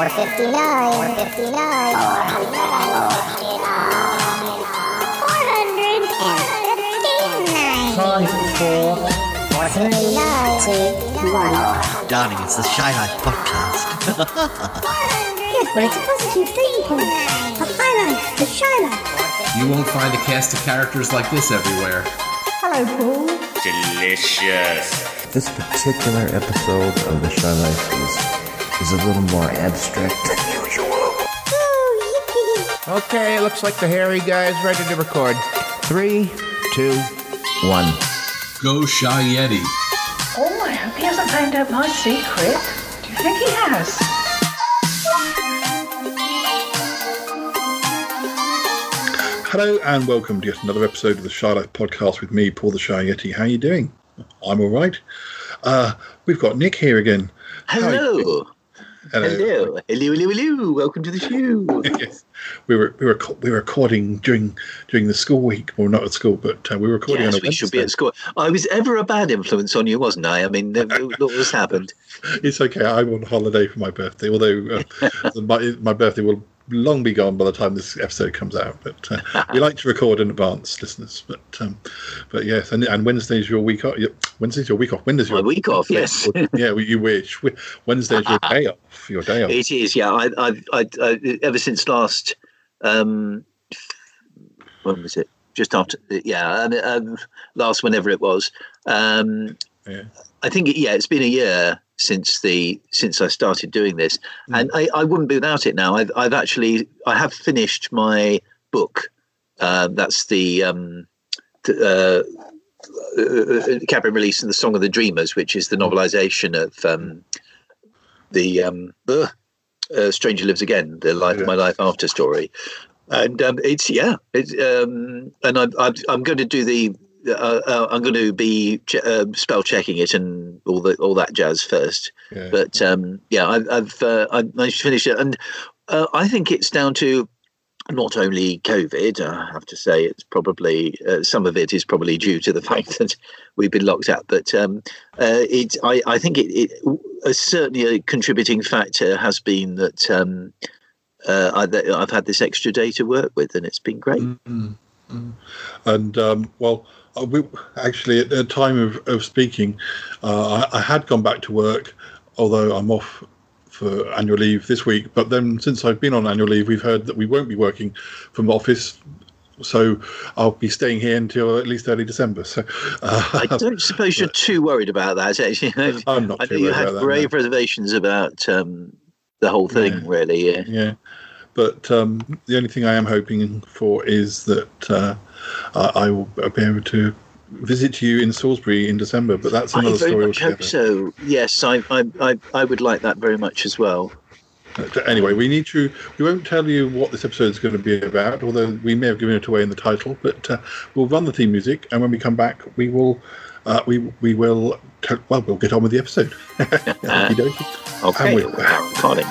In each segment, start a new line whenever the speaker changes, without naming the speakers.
459, 459, 459,
Five, four,
459,
two, one.
Darling, it's the Shy Life podcast.
Yes, but it's a positive thing, Paul. The high life, the shy life.
You won't find a cast of characters like this everywhere.
Hello, Paul.
Delicious.
This particular episode of The Shy Life is, is a little more abstract than usual.
Okay, looks like the hairy guy's ready to record. Three, two, one.
Go Shy Yeti.
Oh, I hope he hasn't found out my secret. Do you think he has?
Hello and welcome to yet another episode of the Shy Life podcast with me, Paul the Shy Yeti. How are you doing? I'm all right. Uh, we've got Nick here again. How are you
Hello. Hello. Hello. Hello. Hello. Welcome to the show.
yes, we were we were we were recording during during the school week. Well, not at school, but uh, we were recording on a
we should be at school. I was ever a bad influence on you, wasn't I? I mean, what has happened?
It's okay. I'm on holiday for my birthday, although uh, my my birthday will long be gone by the time this episode comes out. But uh, we like to record in advance, listeners. But um, but yes, and, and Wednesday's your week off. Wednesday's your week off. When does
My
your
week off, yes.
yeah, you wish. Wednesday's your day off. Your day off.
It is, yeah. I, I, I, I ever since last, um, when was it? Just after, yeah, um, last whenever it was. Um,
Yeah.
I think, yeah, it's been a year since the since I started doing this, and I, I wouldn't be without it now. I've, I've actually I have finished my book. Uh, that's the um, t- uh, uh, Cabin Release and the Song of the Dreamers, which is the novelization of um, the um, uh, Stranger Lives Again, the life
Yeah.
my life after story, and um, it's yeah, it's um, and I'm I'm, I'm going to do the. Uh, uh, I'm going to be ch- uh, spell checking it and all the all that jazz first,
Yeah.
but um, yeah, I've I've uh, I managed to finish it, and uh, I think it's down to not only COVID. I have to say, it's probably uh, some of it is probably due to the fact that we've been locked out, but um, uh, it I, I think it, it uh, certainly a contributing factor has been that um, uh, I, I've had this extra day to work with, and it's been great.
And um, well, uh, we, actually, at the time of, of speaking, uh, I, I had gone back to work, although I'm off for annual leave this week. But then, since I've been on annual leave, we've heard that we won't be working from the office. So I'll be staying here until at least early December. So uh,
I don't suppose you're too worried about that. Actually,
I'm not
I know you had
about that,
grave
no.
reservations about um, the whole thing.
Yeah.
Really, yeah.
yeah. But um, the only thing I am hoping for is that uh, I, I will be able to visit you in Salisbury in December. But that's
I
another
very
story
much hope so. Yes, I, I, I, I would like that very much as well.
Anyway, we need to. We won't tell you what this episode is going to be about, although we may have given it away in the title. But uh, we'll run the theme music, and when we come back, we will. Uh, we we will. T- well, we'll get on with the episode. Okey-dokey.
Okay,
And we're back.
recording.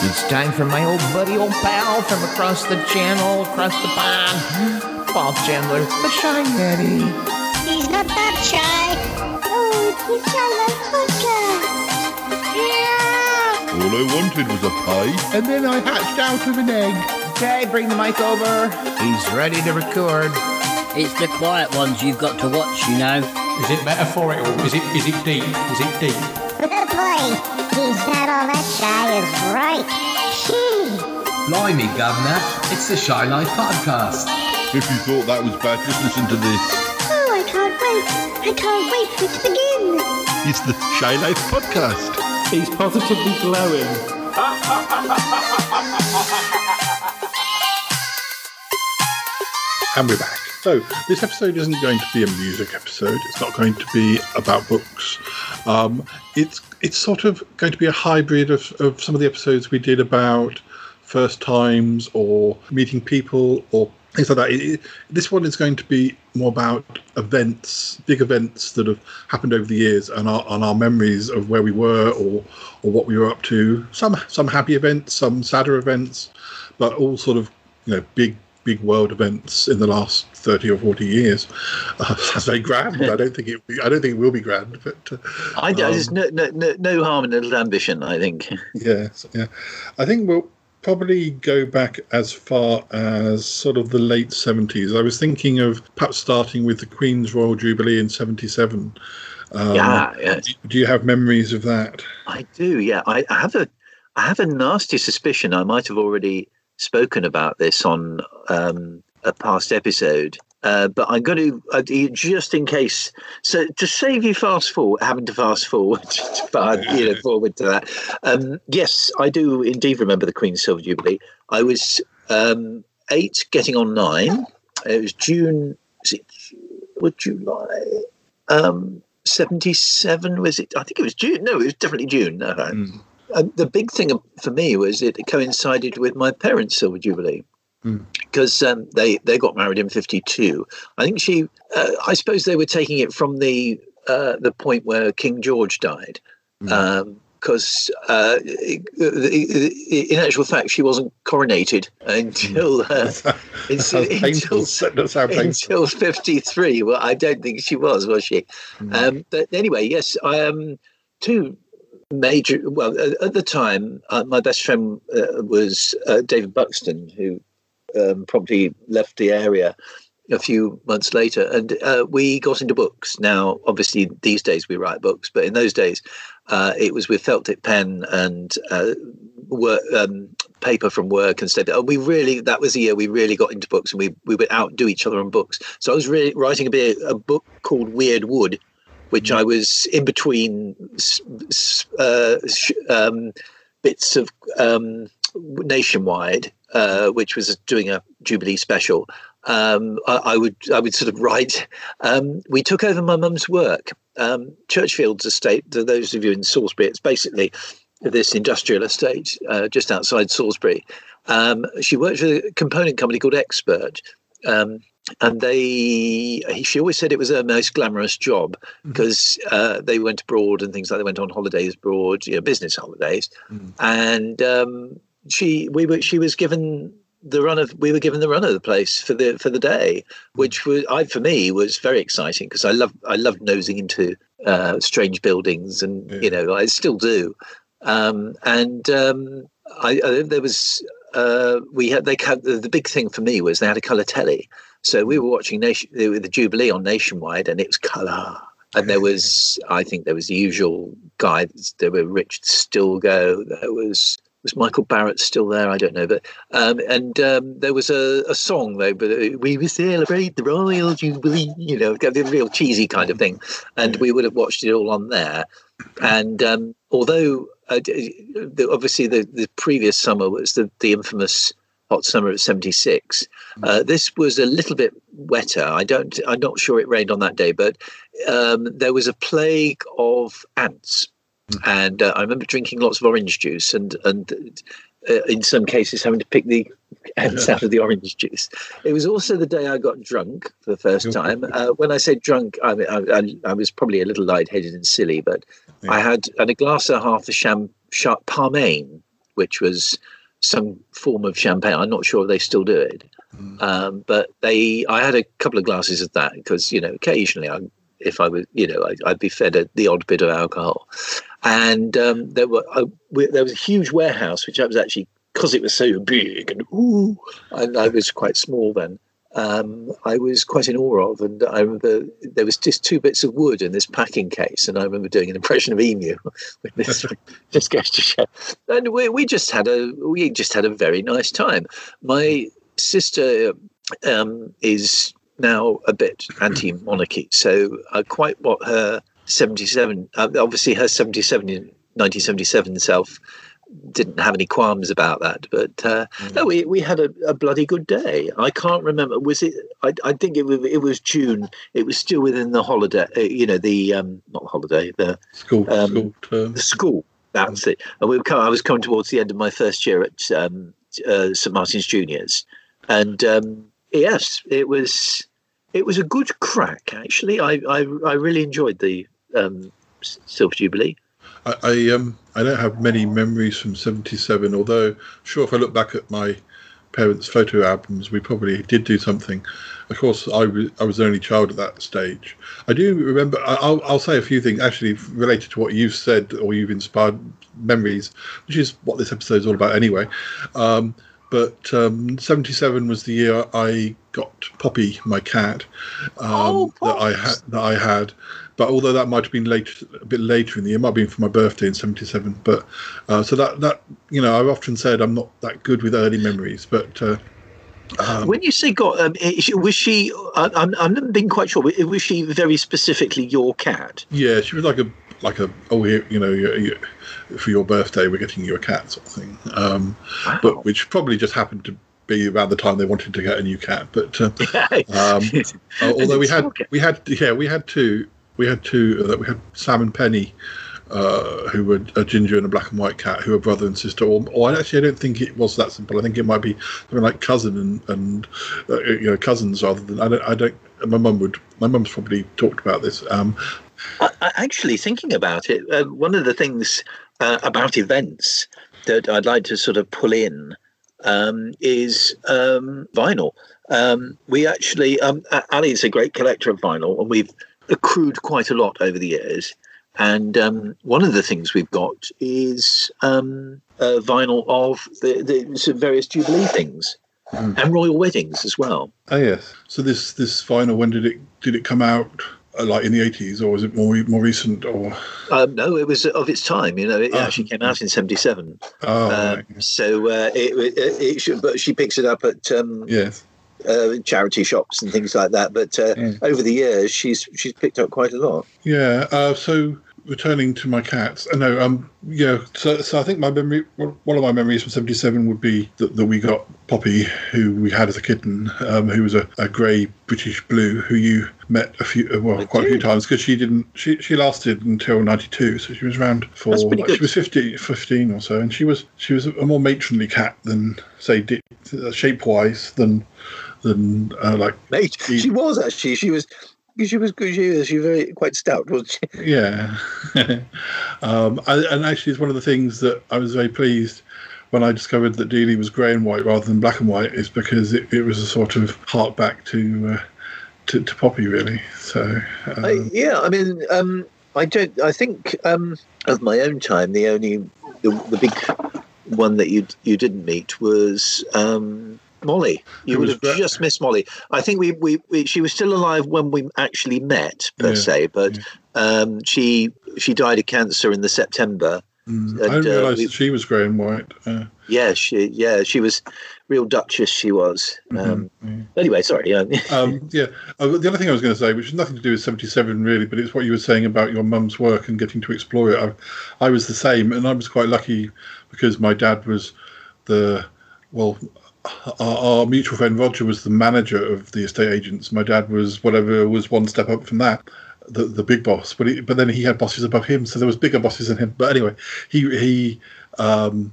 It's time for my old buddy, old pal from across the channel, across the pond, Paul Chandler, the Shy Yeti.
He's not that shy. Oh, it's the Shy Life podcast. Yeah.
All I wanted was a pie.
And then I hatched out of an egg. Okay, bring the mic over. He's ready to record.
It's the quiet ones you've got to watch, you know.
Is it metaphorical? Is it is it deep? Is it deep?
Good boy. He's not all that shy is right. Gee.
Blimey, Governor. It's the Shy Life podcast.
If you thought that was bad, just listen to this.
Oh, I can't wait. I can't wait for it to begin.
It's the Shy Life podcast.
He's positively glowing.
And we're back. So this episode isn't going to be a music episode. It's not going to be about books. Um, it's it's sort of going to be a hybrid of, of some of the episodes we did about first times or meeting people or things like that. It- it- this one is going to be more about events, big events that have happened over the years, and our and our memories of where we were or or what we were up to. Some some happy events, some sadder events, but all sort of you know big big world events in the last thirty or forty years. Uh, that's very grand. I don't think it. I don't think it will be grand, but uh,
I, there's
um,
no, no, no, no harm in a little ambition. I think.
Yes, yeah. I think we'll probably go back as far as sort of the late 70s. I was thinking of perhaps starting with the Queen's Royal Jubilee in 77. Um,
yeah, yeah.
Do you have memories of that?
I do. Yeah, I, I have a, I have a nasty suspicion I might have already spoken about this on um, a past episode. Uh, but I'm going to uh, just in case. So to save you fast forward, having to fast forward, but you know, forward to that. Um, yes, I do indeed remember the Queen's Silver Jubilee. I was um, eight, getting on nine. It was June. Was it or July? Um, Seventy-seven. Was it? I think it was June. No, it was definitely June. No,
Mm.
the big thing for me was it coincided with my parents' silver jubilee
Mm.
because um, they they got married in 52 i think she uh, i suppose they were taking it from the uh, the point where king george died. Because uh, in actual fact she wasn't coronated until uh, until, until,
That sounds painful.
until 53 well i don't think she was was she? Um, but anyway yes i am two major well at, at the time uh, my best friend uh, was uh, david buxton who um, promptly left the area a few months later. And uh, we got into books. Now obviously these days we write books but in those days uh, it was with felt tip pen and uh, work, um, paper from work and stuff and we really that was the year we really got into books and we, we would outdo each other on books. So i was really writing a bit a book called weird wood which I was in between uh, um, bits of um, nationwide, uh, which was doing a Jubilee special. Um, I, I would I would sort of write. Um, we took over my mum's work. Um, Churchfield's estate. To those of you in Salisbury, it's basically this industrial estate uh, just outside Salisbury. Um, she worked for a component company called Expert. Um, and they she always said it was her most glamorous job because uh, they went abroad and things like they went on holidays abroad you know business holidays and um, she we were she was given the run of we were given the run of the place for the for the day which was i for me was very exciting because i love i loved nosing into uh, strange buildings and you know i still do. Um, and um, I, I there was uh, we had they had the, the big thing for me was they had a color telly. So we were watching nation the the jubilee on nationwide and it was color and there was i think there was the usual guides there were Richard Stilgoe there was was Michael Barratt still there? I don't know but um, and um, there was a, a song though but uh, we will celebrate the royal jubilee you know the real cheesy kind of thing. And we would have watched it all on there. And um, although uh, obviously the, the previous summer was the, the infamous hot summer of 76 uh, this was a little bit wetter. I don't i'm not sure it rained on that day but um, there was a plague of ants and uh, i remember drinking lots of orange juice and and uh, in some cases having to pick the ends out of the orange juice. It was also the day i got drunk for the first time. Uh, when i say drunk I, mean, I, I, I was probably a little lightheaded and silly but i had and a glass and a half of sham sharp parmaine which was some form of champagne. I'm not sure they still do it. Um, but they i had a couple of glasses of that because you know occasionally i if i was you know I, i'd be fed a, the odd bit of alcohol and um, there were uh, we, there was a huge warehouse which i was actually because it was so big and ooh and i was quite small then um, I was quite in awe of, and I remember there was just two bits of wood in this packing case, and I remember doing an impression of emu with this. just goes to show, and we, we just had a we just had a very nice time. My sister um, is now a bit anti-monarchy, so uh, quite what her seventy-seven, uh, obviously her seventy-seven in nineteen seventy-seven self didn't have any qualms about that. But uh, no, we, we had a, a bloody good day. I can't remember. Was it? I, I think it was, it was June. It was still within the holiday. Uh, you know, the um, not the holiday. The
School,
um,
school term.
the school. That's it. And we were, co- I was coming towards the end of my first year at um, uh, St Martin's Juniors, and um, yes, it was it was a good crack. Actually, I I, I really enjoyed the um, Silver Jubilee.
I, I um I don't have many memories from '77. Although, sure, if I look back at my parents' photo albums, we probably did do something. Of course, I was I was the only child at that stage. I do remember. I'll I'll say a few things actually related to what you've said or you've inspired memories, which is what this episode is all about anyway. Um, but um, 77 was the year I got Poppy, my cat, um, that I had. That I had. But although that might have been later, a bit later in the year, it might have been for my birthday in '77. But uh, so that that you know, I've often said I'm not that good with early memories, but uh,
when you say got, um, was she? I, I'm I'm being quite sure. Was she very specifically your cat?
yeah, she was like a like a oh here you know you, you, for your birthday we're getting you a cat sort of thing. Um, But which probably just happened to be around the time they wanted to get a new cat. But uh, um, uh, although we had we had yeah we had two we had two uh, we had Sam and Penny. Uh, who were a ginger and a black and white cat, who were brother and sister. Or, or actually, I don't think it was that simple. I think it might be something like cousin and and uh, you know cousins rather than. I don't. I don't. My mum would. My mum's probably talked about this. Um,
I, I, actually, thinking about it, uh, one of the things uh, about events that I'd like to sort of pull in um, is um, vinyl. Um, we actually, um, Ali is a great collector of vinyl, and we've accrued quite a lot over the years. And um, one of the things we've got is um, uh, vinyl of the, the various Jubilee things and royal weddings as well.
Oh yes. So this this vinyl, when did it did it come out? Uh, like in the eighties, or was it more more recent? Or
Um, no, it was of its time. You know, it actually came out in '77.
oh,
Um, so uh, it, it, it should, but she picks it up at um,
yes.
uh, charity shops and things like that. But uh, over the years, she's she's picked up quite a lot.
Yeah. Uh, so returning to my cats, uh, no, um, yeah. So, so I think my memory, one of my memories from '77 would be that, that we got Poppy, who we had as a kitten, um, who was a, a grey British blue, who you met a few, uh, well, quite a few times because she didn't, she she lasted until '92, so she was around for like, she was 50, 15 or so, and she was she was a more matronly cat than say uh, shape wise than than uh, like
Mate, she was actually. She was she was good. She was, she was very quite stout, wasn't she?
Yeah. um, I, and actually, it's one of the things that I was very pleased when I discovered that Dealey was grey and white rather than black and white, is because it, it was a sort of hark back to, uh, to to Poppy, really. So, um,
I, yeah, I mean, um, I don't. I think um, of my own time, the only the, the big one that you you didn't meet was um, Molly. You would have just missed Molly. I think we, we, we she was still alive when we actually met per
Yeah,
se, but um, she she died of cancer in the September.
mm,
and,
I didn't
uh,
realise that she was grey and white. Uh,
Yeah, she yeah she was real Duchess. She was. Um, Anyway, sorry. Um,
yeah. Uh, the other thing I was going to say, which has nothing to do with 77 really, but it's what you were saying about your mum's work and getting to explore it. I, I was the same, and I was quite lucky because my dad was the, well, our, our mutual friend Roger was the manager of the estate agents. My dad was whatever was one step up from that. The, the big boss, but he, but then he had bosses above him, so there was bigger bosses than him. But anyway, he he um,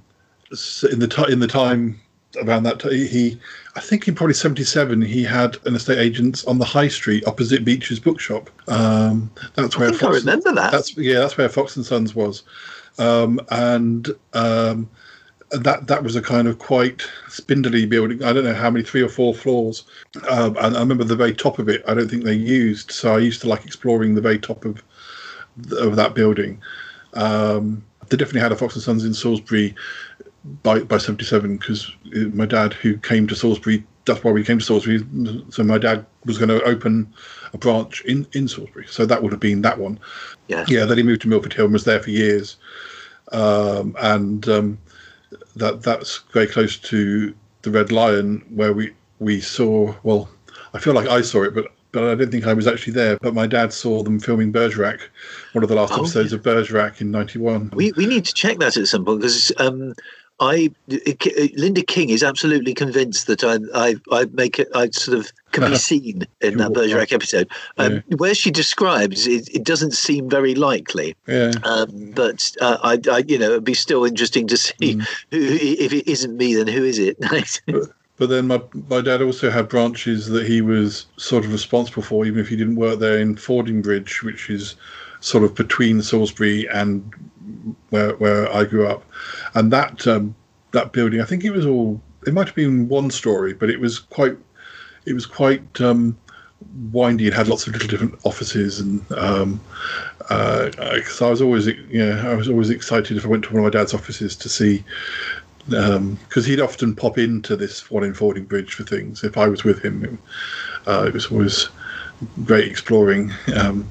in the ti in the time around that time, he I think in probably 77 he had an estate agents on the high street opposite Beach's bookshop um, that's where
think I remember that.
that's yeah that's where Fox and Sons was um, and um, that that was a kind of quite spindly building. I don't know how many three or four floors. Um, and I remember the very top of it I don't think they used so I used to like exploring the very top of of that building. Um, they definitely had a Fox and Sons in Salisbury by by seventy seven because my dad who came to Salisbury that's why we came to Salisbury. So my dad was going to open a branch in in Salisbury. So that would have been that one.
Yeah.
yeah then he moved to Milford Hill and was there for years. Um, and um, that that's very close to the Red Lion where we we saw well I feel like I saw it but but I don't think I was actually there. But my dad saw them filming Bergerac one of the last
Oh,
episodes of Bergerac in 91
We we need to check that at some point because um, I Linda King is absolutely convinced that I I I make it I sort of can be seen in that Bergerac episode. Um, where she describes it, it doesn't seem very likely.
yeah.
Um, but uh, I, I, you know, it'd be still interesting to see who, if it isn't me, then who is it?
But then my my dad also had branches that he was sort of responsible for, even if he didn't work there in Fordingbridge, which is sort of between Salisbury and where where I grew up. And that um, that building, I think it was all it might have been one story, but it was quite it was quite um, windy. It had lots of little different offices, and um, uh, I was always know I was always excited if I went to one of my dad's offices to see because he'd often pop into this one in Fordingbridge for things. If I was with him, uh, it was always great exploring. Um,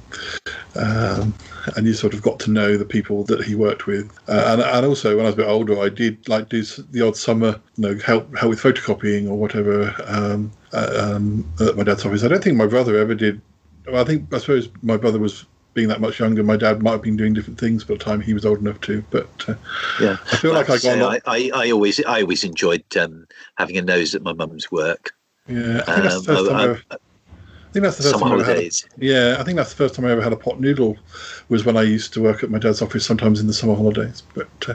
um, and you sort of got to know the people that he worked with. Uh, and, and also, when I was a bit older, I did like do the odd summer, you know, help help with photocopying or whatever um, uh, um, at my dad's office. I don't think my brother ever did. Well, I think I suppose my brother was being that much younger. My dad might have been doing different things by the time he was old enough to. But uh,
Yeah,
I feel like I got lot.
I, I, I always I always enjoyed um, having a nose at my mum's work.
Yeah, I think that's the
Um,
first time.
I-
I, I think that's the first
Summer
time I ever had a- Yeah, I think that's the first time I ever had a pot noodle was when I used to work at my dad's office sometimes in the summer holidays. But uh,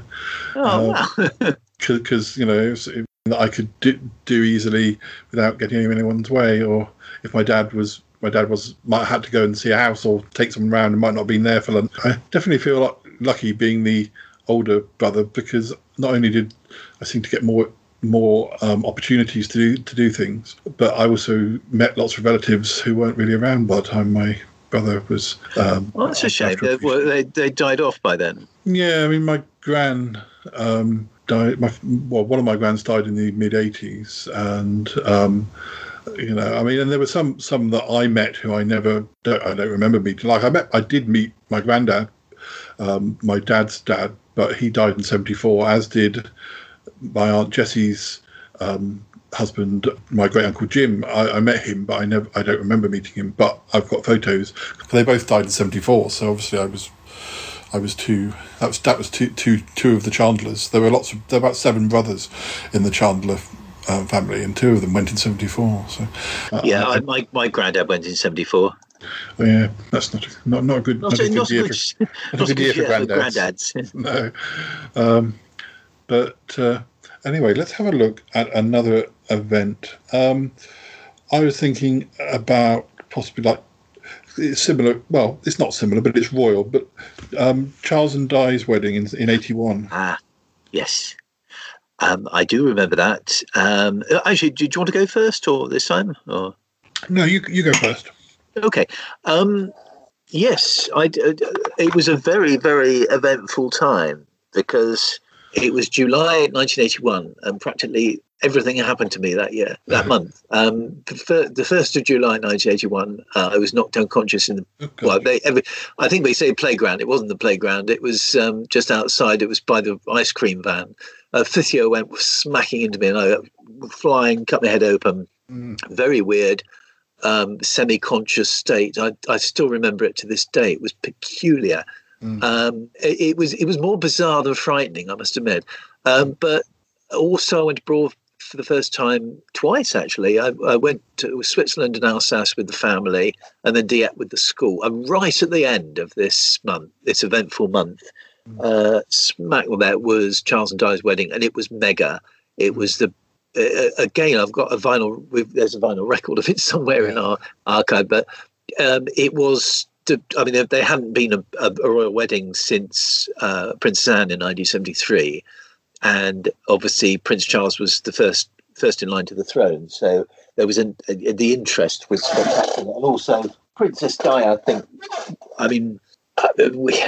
Oh
Uh,
wow!
because you know it was, that I could do, do easily without getting in anyone's way, or if my dad was my dad was might have had to go and see a house or take someone around and might not have been there for lunch. I definitely feel like lucky being the older brother because not only did I seem to get more more um, opportunities to do to do things, but I also met lots of relatives who weren't really around by the time my brother was. Um,
well, that's a shame. They, well, they they died off by then.
yeah, I mean, my gran um, died. My well, one of my grands died in the mid '80s, and um, you know, I mean, and there were some some that I met who I never, don't, I don't remember meeting. Like I met, I did meet my granddad, um, my dad's dad, but he died in '74, as did my aunt Jessie's um, husband, my great uncle Jim. I, I met him, but I never, I don't remember meeting him. But I've got photos. They both died in '74, so obviously I was I was two. That was that was two two two of the Chandlers. There were lots of there were about seven brothers in the Chandler um, family, and two of them went in '74. So uh,
Yeah,
I-
my my granddad went in '74.
yeah, that's not a, not not a good
Not,
not,
a,
good year
good,
for,
not
a good year for granddads.
granddads.
no. Um, but uh, anyway, let's have a look at another event. Um, I was thinking about possibly like it's similar. Well, it's not similar, but it's royal. But um, Charles and Di's wedding in in '81.
Ah, yes. Um, I do remember that. Um, actually, do, do you want to go first or this time? Or
No, you you go first.
okay. Um, yes, I. uh, It was a very very eventful time because it was July 1981, and practically everything happened to me that year, that month. Um, the, fir- the first of July 1981, uh, I was knocked unconscious in the well, they, every, I think they say playground. It wasn't the playground. It was um, just outside. It was by the ice cream van. A physio went smacking into me, and I flying, cut my head open.
Mm.
Very weird, um, semi-conscious state. I, I still remember it to this day. It was peculiar.
Mm.
Um, it, it was it was more bizarre than frightening, I must admit. Um, but also, I went abroad for the first time twice. Actually, I, I went to Switzerland and Alsace with the family, and then Dieppe with the school. And right at the end of this month, this eventful month, uh, smack there was Charles and Di's wedding, and it was mega. It was the uh, again. I've got a vinyl. There's a vinyl record of it somewhere in our archive, but um, it was. I mean, they hadn't been a, a, royal wedding since uh, Princess Anne in 1973, and obviously Prince Charles was the first first in line to the throne. So there was an, a, the interest was spectacular, and also Princess Di. I think. I mean, we,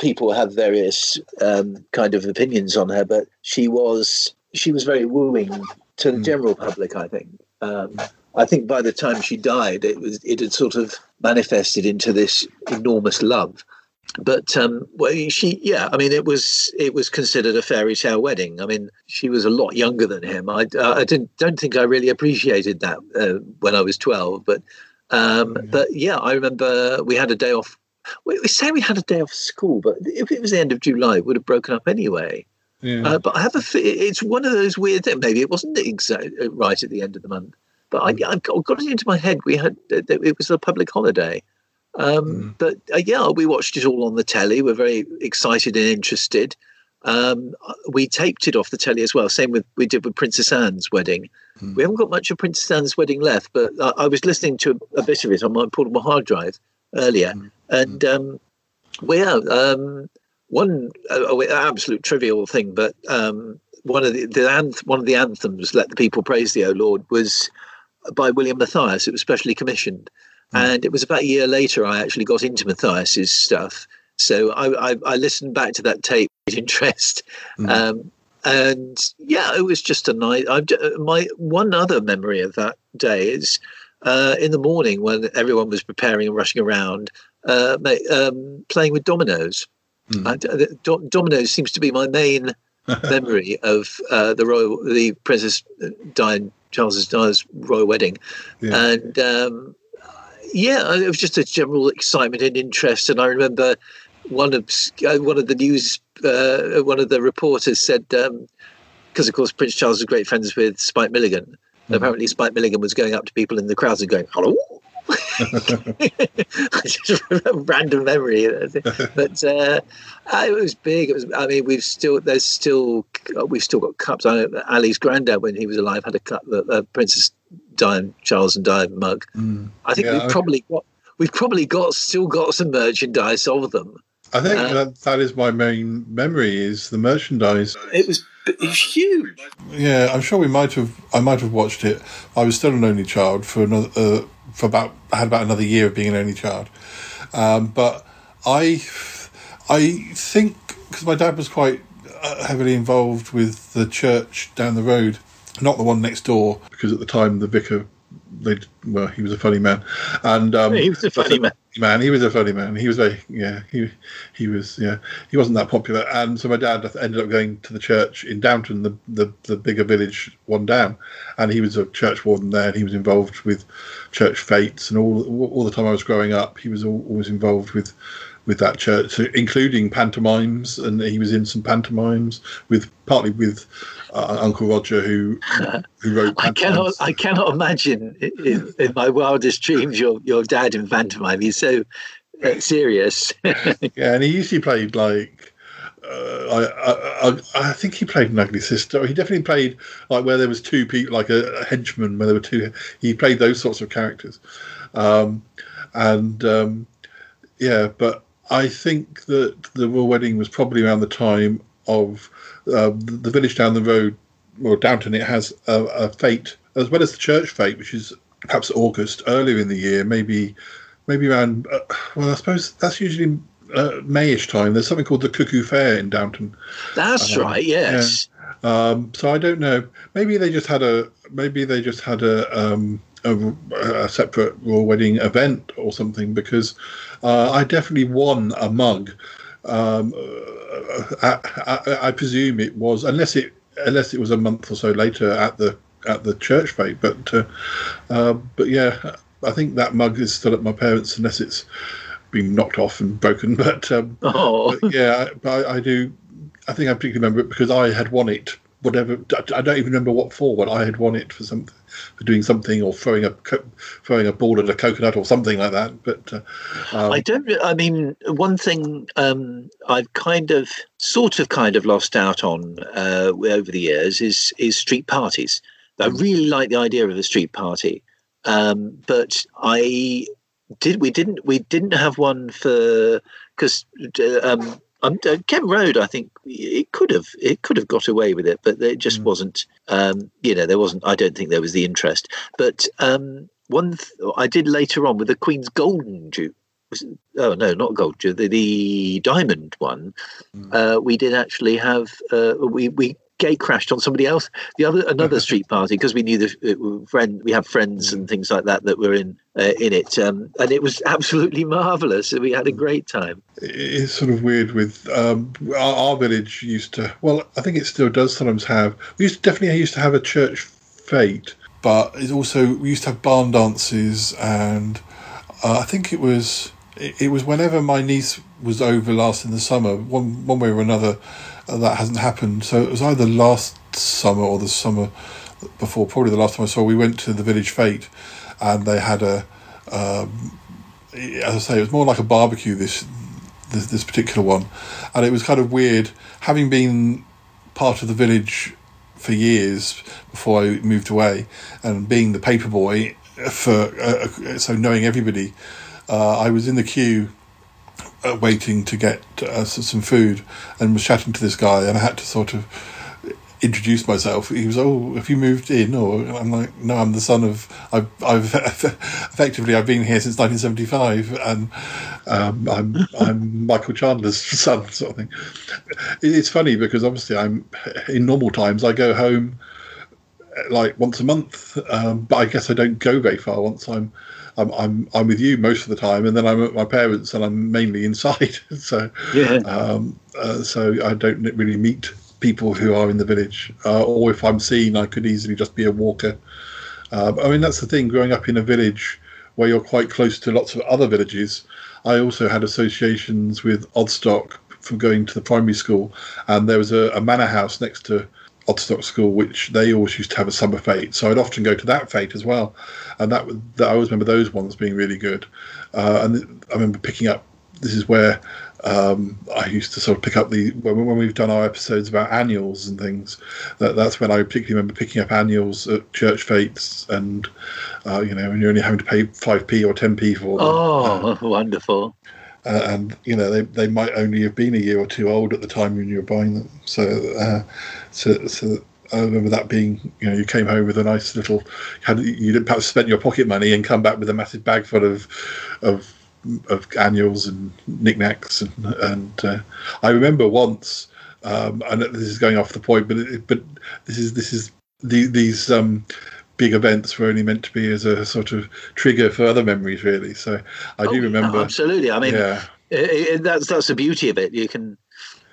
people have various um, kind of opinions on her, but she was she was very wooing to the general public. I think. Um, I think by the time she died, it was it had sort of manifested into this enormous love. But um, well, she, yeah, I mean, it was it was considered a fairy tale wedding. I mean, she was a lot younger than him. I, I didn't don't think I really appreciated that uh, when I was twelve. But um, but yeah, I remember we had a day off. We, we say we had a day off school, but if it was the end of July, it would have broken up anyway.
Yeah.
Uh, but I have a. It's one of those weird things. Maybe it wasn't exact right at the end of the month, but I, I've got, it into my head. We had that it was a public holiday. Um, But uh, yeah, we watched it all on the telly. We're very excited and interested. Um, we taped it off the telly as well. Same with we did with Princess Anne's wedding. We haven't got much of Princess Anne's wedding left, but I, I was listening to a, a bit of it on my portable hard drive earlier, and um, well, um, one uh, uh, absolute trivial thing, but um, one of the, the anth- one of the anthems, "Let the People Praise Thee, O Lord," was by William Mathias. It was specially commissioned, and it was about a year later I actually got into Mathias's stuff. So I, I, I listened back to that tape with interest, um, and yeah, it was just a night. I, my one other memory of that day is uh, in the morning when everyone was preparing and rushing around, uh, um, playing with dominoes. I the do- dominoes seems to be my main memory of uh, the royal, the Princess Diane Charles's Diana's royal wedding,
Yeah.
and um, yeah, it was just a general excitement and interest. And I remember one of uh, one of the news, uh, one of the reporters said, because of course Prince Charles was great friends with Spike Milligan. Apparently, Spike Milligan was going up to people in the crowds and going, "Hello." just a random memory, but uh, it was big. It was. I mean, we've still there's still we've still got cups. I know Ali's granddad, when he was alive, had a cup, the uh, Princess Diane, Charles and Diane mug. I think
Yeah,
we've
I-
probably got we've probably got still got some merchandise of them.
I think
Uh,
that that is my main memory is the merchandise.
It was it was huge.
Yeah, I'm sure we might have. I might have watched it. I was still an only child for another uh, for about. I had about another year of being an only child, um, but I, I think because my dad was quite uh, heavily involved with the church down the road, not the one next door, because at the time the vicar, they well he was a funny man, and um,
He was a funny man.
man. He was a funny man. He was very yeah. He he was yeah. He wasn't that popular, and so my dad ended up going to the church in Downton, the the, the bigger village one down, and he was a church warden there, and he was involved with church fates and all all the time I was growing up. He was al- always involved with with that church, so including pantomimes, and he was in some pantomimes with partly with uh, Uncle Roger, who who wrote.
I cannot. I cannot imagine in, in my wildest dreams your your dad in pantomime. He's so uh, serious.
Yeah, and he usually played like. Uh, I, I I I think he played an ugly sister. He definitely played like where there was two people, like a, a henchman, where there were two. He played those sorts of characters, um, and um, yeah. But I think that the royal wedding was probably around the time of uh, the, village down the road, or Downton. It has a, a fete as well as the church fete, which is perhaps August earlier in the year, maybe maybe around. Uh, well, I suppose that's usually uh, Mayish time. There's something called the Cuckoo Fair in Downton.
That's
Um,
right. Yes.
Um, so I don't know. Maybe they just had a maybe they just had a um, a, a separate royal wedding event or something because uh, I definitely won a mug. Um, uh, I, I, I presume it was unless it unless it was a month or so later at the at the church fete. But uh, uh, but yeah, I think that mug is still at my parents unless it's been knocked off and broken. But, um,
Oh.
but yeah, but I, I do. I think I particularly remember it because I had won it. Whatever I don't even remember what for, but I had won it for something, for doing something or throwing a co- throwing a ball at a coconut or something like that. But uh, um,
I don't. I mean, one thing um, I've kind of, sort of, kind of lost out on uh, over the years is is street parties. I really like the idea of a street party, um, but I did. We didn't. We didn't have one for because um, um, Kent Road. I think it could have. It could have got away with it, but it just wasn't. Um, you know, there wasn't. I don't think there was the interest. But um, one th- I did later on with the Queen's Golden it- oh no, not gold, the, the diamond one. Uh, we did actually have uh, we we gate crashed on somebody else, the other another street party because we knew the uh, friend we have friends and things like that that were in uh, in it, um, and it was absolutely marvelous. We had a great time.
it's sort of weird with um, our, our village used to well i think it still does sometimes have we used to definitely used to have a church fete but it also we used to have barn dances and uh, i think it was it, it was whenever my niece was over last in the summer one one way or another that hasn't happened so it was either last summer or the summer before probably the last time i saw we went to the village fete and they had a um, as I say, it was more like a barbecue this, this this particular one, and it was kind of weird having been part of the village for years before I moved away, and being the paper boy for uh, uh, so knowing everybody. Uh, I was in the queue uh, waiting to get uh, some food and was chatting to this guy, and I had to sort of introduce myself, he was, "Oh, have you moved in?" Or I'm like, "No, I'm the son of. I've, I've effectively I've been here since 1975, and um, I'm I'm Michael Chandler's son, sort of thing." It's funny because obviously I'm in normal times I go home uh, like once a month, um, but I guess I don't go very far once I'm. I'm, I'm I'm with you most of the time, and then I'm at my parents, and I'm mainly inside. so
Yeah.
um, uh, so I don't really meet people who are in the village, uh, or if I'm seen, I could easily just be a walker. Um, I mean, that's the thing. Growing up in a village where you're quite close to lots of other villages, I also had associations with Odstock from going to the primary school, and there was a, a manor house next to Odstock School, which they always used to have a summer fete. So I'd often go to that fete as well, and that, that I always remember those ones being really good. Uh, and I remember picking up. This is where um, I used to sort of pick up the when, when we've done our episodes about annuals and things. That, that's when I particularly remember picking up annuals at church fetes, and uh, you know, when you're only having to pay five p or ten p for them.
Oh, wonderful.
Uh, and you know they, they might only have been a year or two old at the time when you were buying them. So uh, so so I remember that being you know you came home with a nice little had you didn't perhaps spent your pocket money and come back with a massive bag full of of of annuals and knickknacks and and uh, I remember once um, and this is going off the point but it, but this is this is the, these um, big events were only meant to be as a sort of trigger for other memories really so I
Oh,
do
yeah,
remember
absolutely. I mean,
yeah
i- i- that's that's the beauty of it. You can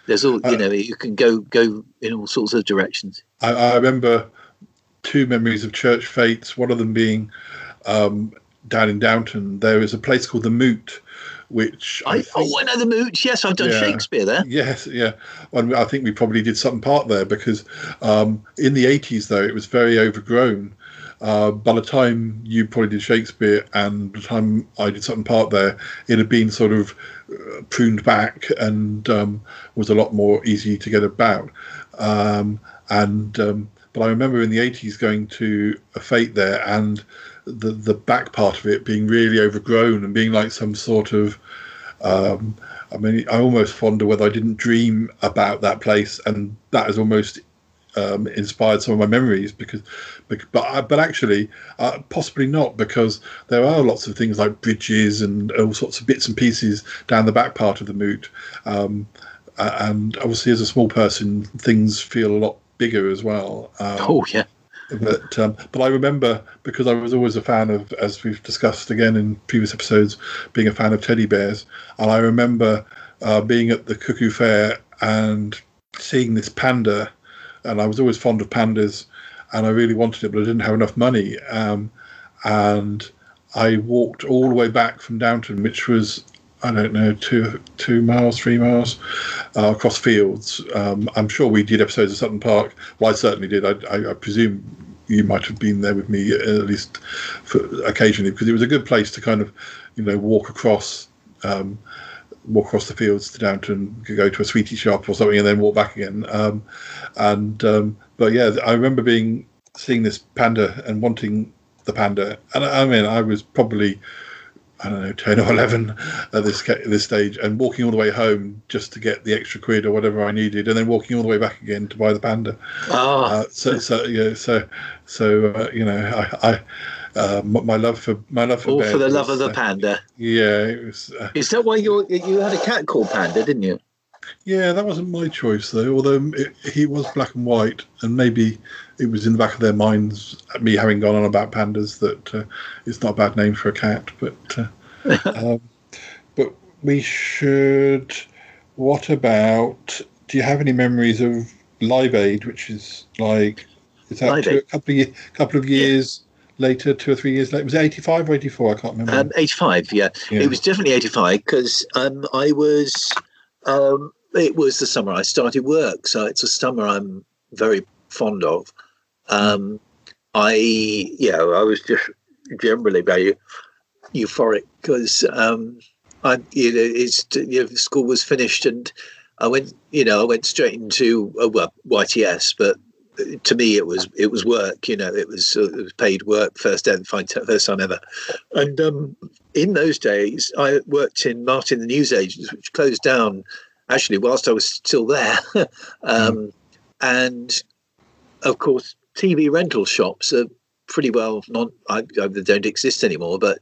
there's all
Uh,
you know. You can go go in all sorts of directions.
I, I remember two memories of church fates. One of them being um, down in Downton. There is a place called the Moot, which I,
I, oh, I know the Moot. Yes, I've done
Yeah.
Shakespeare there.
Yes, yeah. And I think we probably did some part there because um, in the 80s, though, it was very overgrown. Uh, by the time you probably did Shakespeare and the time I did something part there, it had been sort of uh, pruned back and um, was a lot more easy to get about. Um, and um, but I remember in the 80s going to a fete there and the the back part of it being really overgrown and being like some sort of um, I mean, I almost wonder whether I didn't dream about that place, and that is almost um, inspired some of my memories. Because, bec- but uh, but actually, uh, possibly not, because there are lots of things like bridges and all sorts of bits and pieces down the back part of the moot. Um, and obviously, as a small person, things feel a lot bigger as well. Um,
Oh yeah.
but um, but I remember because I was always a fan of, as we've discussed again in previous episodes, being a fan of teddy bears, and I remember uh, being at the Cuckoo Fair and seeing this panda, and I was always fond of pandas, and I really wanted it, but I didn't have enough money, um, and I walked all the way back from Downton, which was I don't know two two miles, three miles uh, across fields. Um, I'm sure we did episodes of Sutton Park. Well, I certainly did. I, I, I presume you might have been there with me at least occasionally because it was a good place to kind of you know walk across. Um, walk across the fields to Downton, could go to a sweetie shop or something, and then walk back again. Um, and um, but yeah, I remember being seeing this panda and wanting the panda, and I, I mean, I was probably I don't know, ten or eleven at this this stage, and walking all the way home just to get the extra quid or whatever I needed, and then walking all the way back again to buy the panda.
Oh,
Uh, so, so yeah, so, so uh, you know, I, I uh, my love for my love for
all for the love
was,
of the
uh,
panda.
yeah, it was. Uh,
Is that why you you had a cat called Panda, didn't you?
yeah, that wasn't my choice though. Although it, he was black and white, and maybe it was in the back of their minds, me having gone on about pandas, that uh, it's not a bad name for a cat. But uh, um, but we should. What about? Do you have any memories of Live Aid, which is like is that a couple of couple of years later, two or three years later? Was it eighty five or eighty four? I can't remember.
Um, 85, yeah.
Yeah.
It was definitely 85 because um, I was, um, it was the summer I started work. So it's a summer I'm very fond of. Um, I, yeah, I was just generally very euphoric because um, I, you know, it's, you know, school was finished and I went, you know, I went straight into, uh, well, YTS, but to me it was it was work you know it was uh, it was paid work first ever first time ever. And um in those days i worked in martin the newsagents which closed down actually whilst i was still there. Um and of course, TV rental shops are pretty well not. I, I, they don't exist anymore, but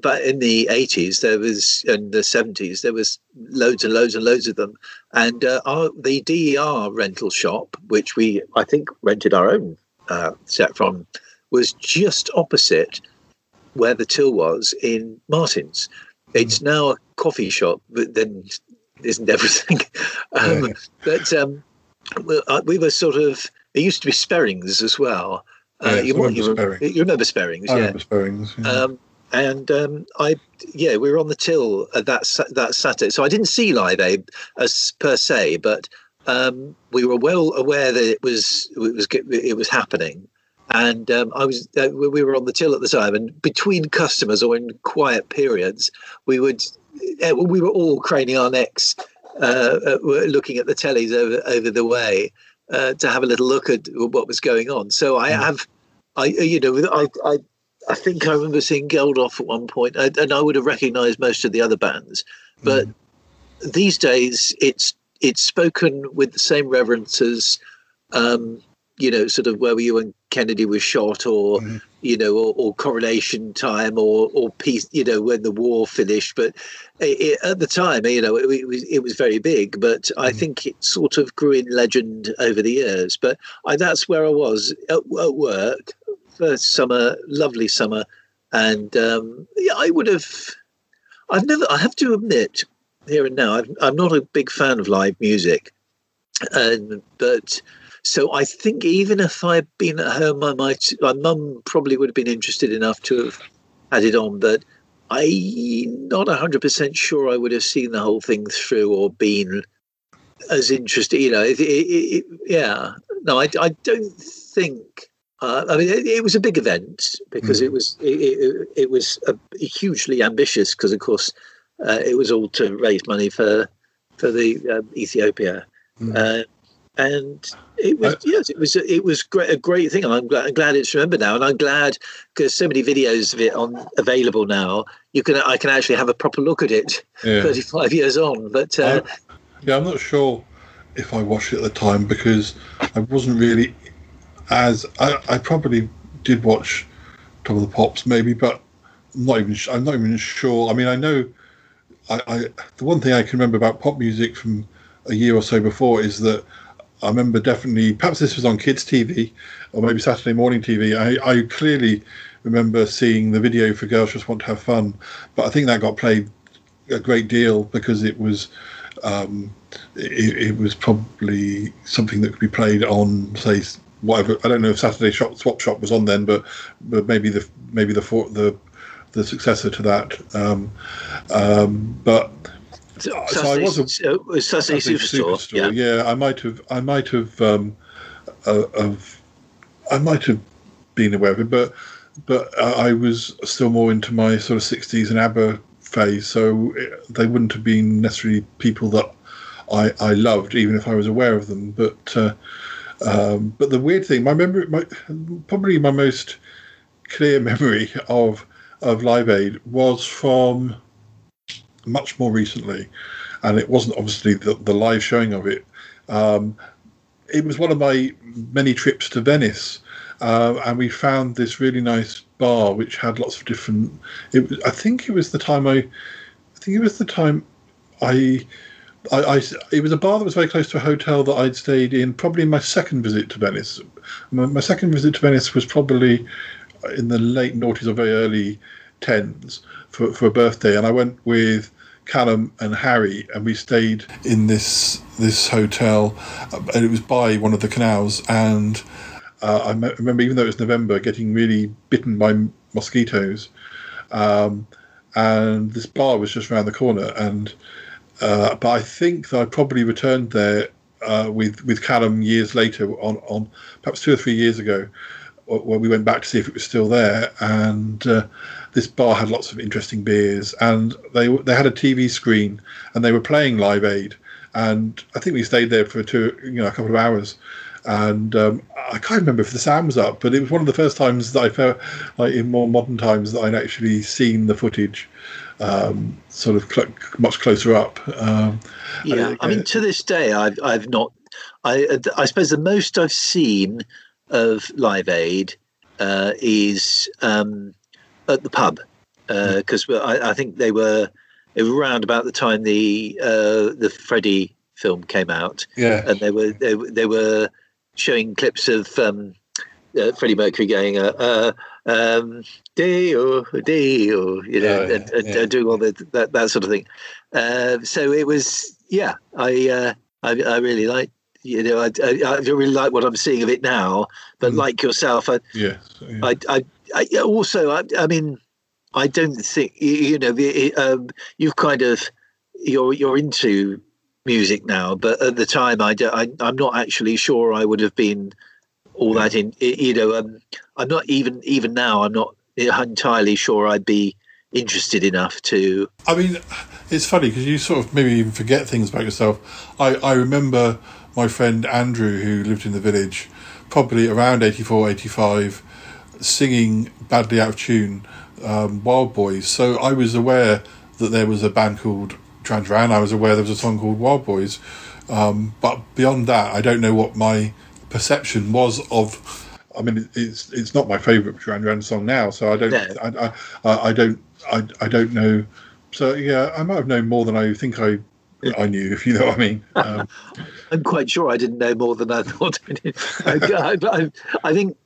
but in the eighties there was and the seventies there was loads and loads and loads of them, and uh, our, the DER rental shop, which we I think rented our own uh, set from, was just opposite where the till was in Martins. It's now a coffee shop, but then isn't everything. um,
Yeah.
But um, we, uh, we were sort of. It used to be Sperrings as well. Uh,
Yes,
you,
remember
you,
Sperrings.
you remember Sperrings,
I
yeah.
remember Sperrings. yeah.
Um, and um, I, yeah, we were on the till at that that Saturday, so I didn't see Live Aid as per se, but um, we were well aware that it was it was it was happening, and um, I was uh, we we were on the till at the time, and between customers or in quiet periods, we would uh, we were all craning our necks, uh, uh, looking at the tellies over over the way uh, to have a little look at what was going on. So I have, I you know, I I I think I remember seeing Geldof at one point, and and I would have recognised most of the other bands. But these days, it's it's spoken with the same reverence as, um, you know, sort of where were you when Kennedy was shot, or you know, or, or coronation time, or or peace, you know, when the war finished. But it, it, at the time, you know, it, it was it was very big. But I think it sort of grew in legend over the years. But I, that's where I was at, at work first summer, lovely summer, and um, yeah, I would have. I've never. I have to admit, here and now, I'm, I'm not a big fan of live music, and but so I think even if I'd been at home, I might. My mum probably would have been interested enough to have had it on, but I'm not hundred percent sure I would have seen the whole thing through or been as interested. You know, it, it, it, yeah. No, I, I don't think. Uh, I mean, it, it was a big event because it was it, it, it was a, hugely ambitious because, of course, uh, it was all to raise money for for the um, Ethiopia, uh, and it was yes, it was it was great, a great thing. And I'm glad, I'm glad it's remembered now, and I'm glad because so many videos of it on available now. You can I can actually have a proper look at it,
Yeah.
35 years on. But uh,
Yeah, I'm not sure if I watched it at the time because I wasn't really as I, I probably did watch Top of the Pops maybe, but I'm not even I'm not even sure. I mean, I know I, I the one thing I can remember about pop music from a year or so before is that I remember definitely perhaps this was on kids TV or maybe Saturday morning TV. I, I clearly remember seeing the video for Girls Just Want to Have Fun, but I think that got played a great deal because it was um, it, it was probably something that could be played on say whatever I don't know if Saturday Shop Swap Shop was on then, but but maybe the maybe the the the successor to that. Um, um, but so I
Saturday,
was a,
uh, Saturday Superstore. Yeah.
yeah, I might have, I might have, um, uh, of, I might have been aware of it, but but I I was still more into my sort of '60s and ABBA phase, so it, they wouldn't have been necessarily people that I I loved, even if I was aware of them. But uh, um, but the weird thing, my memory, my probably my most clear memory of of Live Aid was from much more recently, and it wasn't obviously the, the live showing of it. Um, it was one of my many trips to Venice, uh, and we found this really nice bar which had lots of different. It was, I think it was the time I, I think it was the time I, I, I, it was a bar that was very close to a hotel that I'd stayed in. Probably my second visit to Venice. My, my second visit to Venice was probably in the late noughties or very early tens for, for a birthday, and I went with Callum and Harry, and we stayed in this this hotel, uh, and it was by one of the canals. And uh, I me- remember, even though it was November, getting really bitten by mosquitoes. Um, and this bar was just around the corner, and uh, but I think that I probably returned there uh, with with Callum years later, on on perhaps two or three years ago, when we went back to see if it was still there, and uh, this bar had lots of interesting beers, and they they had a TV screen, and they were playing Live Aid, and I think we stayed there for two, you know, a couple of hours, and um, I can't remember if the sound was up, but it was one of the first times that I felt like in more modern times that I'd actually seen the footage. Um, sort of cl- much closer up. Um,
Yeah,
it-
I mean, to this day, I've I've not. I I suppose the most I've seen of Live Aid uh, is um, at the pub because I, I think they were it was around about the time the uh, the Freddie film came out,
Yeah.
and they were they, were- they were showing clips of um, uh, Freddie Mercury going uh, uh, um, Dio Dio, you know,
Oh, yeah,
and, and,
yeah.
and doing all the, that that sort of thing. Uh, so it was yeah, I uh, I, I really like you know I, I, I really like what I'm seeing of it now, but
Mm.
like yourself, I
Yes. yeah.
I, I, I also, I, I mean, I don't think you, you know. the- Um, you've kind of you're you're into music now, but at the time, I, don't- I I'm not actually sure I would have been all that in. You know, um, I'm not even even now. I'm not entirely sure I'd be interested enough to.
I mean, it's funny because you sort of maybe even forget things about yourself. I, I remember my friend Andrew, who lived in the village, probably around 84, 85, singing badly out of tune um, Wild Boys. So I was aware that there was a band called Duran Duran. I was aware there was a song called Wild Boys. Um, but beyond that, I don't know what my perception was of. I mean, it's it's not my favourite Duran Duran song now, so I don't
No.
I, I, I, don't I, I don't know. So yeah, I might have known more than I think I I knew, if you know what I mean. Um,
I'm quite sure I didn't know more than I thought I did. I, I, I think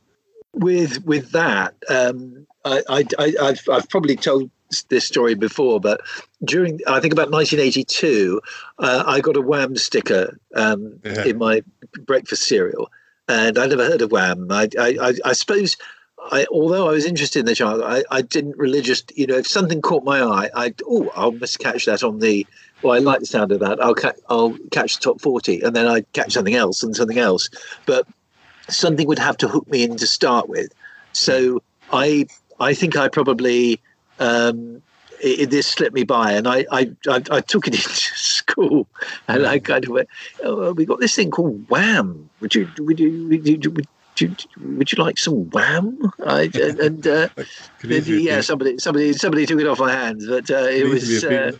with with that, um, I, I, I, I've, I've probably told this story before, but during I think about 1982, uh, I got a Wham sticker um,
Yeah.
in my breakfast cereal, and I never heard of Wham. I, I, I, I suppose. I, although I was interested in the child, I, I didn't religious. You know, if something caught my eye, I oh, I must catch that on the. Well, I like the sound of that. I'll ca- I'll catch the top forty, and then I'd catch something else and something else. But something would have to hook me in to start with. So I I think I probably um, it, it- this slipped me by, and I I, I, I took it into school, and I kind of went, oh, we got this thing called Wham. Would you would you would you, would you, would you like some Wham? I, and uh, yeah, somebody somebody somebody took it off my hands, but uh, it was. Uh,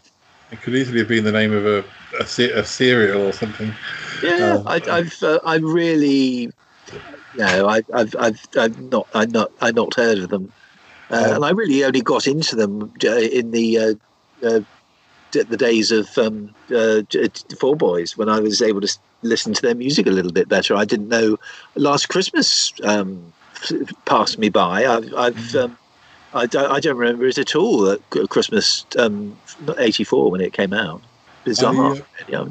it could easily have been the name of a a, a cereal or something.
Yeah,
Um,
I, I've uh, I really no, I, I've I've I've not I not I not heard of them, uh,
Oh.
and I really only got into them uh, in the uh, uh, the days of um, uh, Four Boys when I was able to listen to their music a little bit better. I didn't know Last Christmas um, passed me by. I've I've um, I don't I don't remember it at all at Christmas um, '84 when it came out. Bizarre.
uh.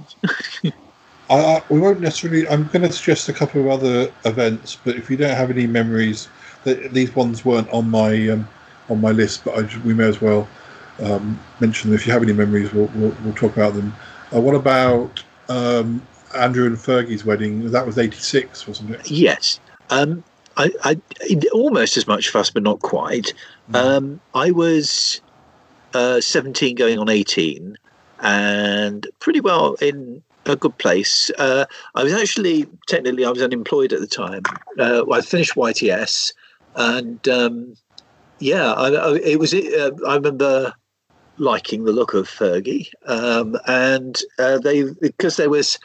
I, we won't necessarily. I'm going to suggest a couple of other events, but if you don't have any memories, that these ones weren't on my um, on my list, but I, we may as well um, mention them. If you have any memories, we'll we'll, we'll talk about them. Uh, what about um, Andrew and Fergie's wedding? That was '86, wasn't it?
Yes. Um, I, I almost as much fuss, but not quite. Um, I was uh, 17 going on 18 and pretty well in a good place. Uh, I was actually, technically, I was unemployed at the time. Uh, I finished YTS and um, yeah, I, I, it was, uh, I remember liking the look of Fergie. Um, and uh, they, because there was,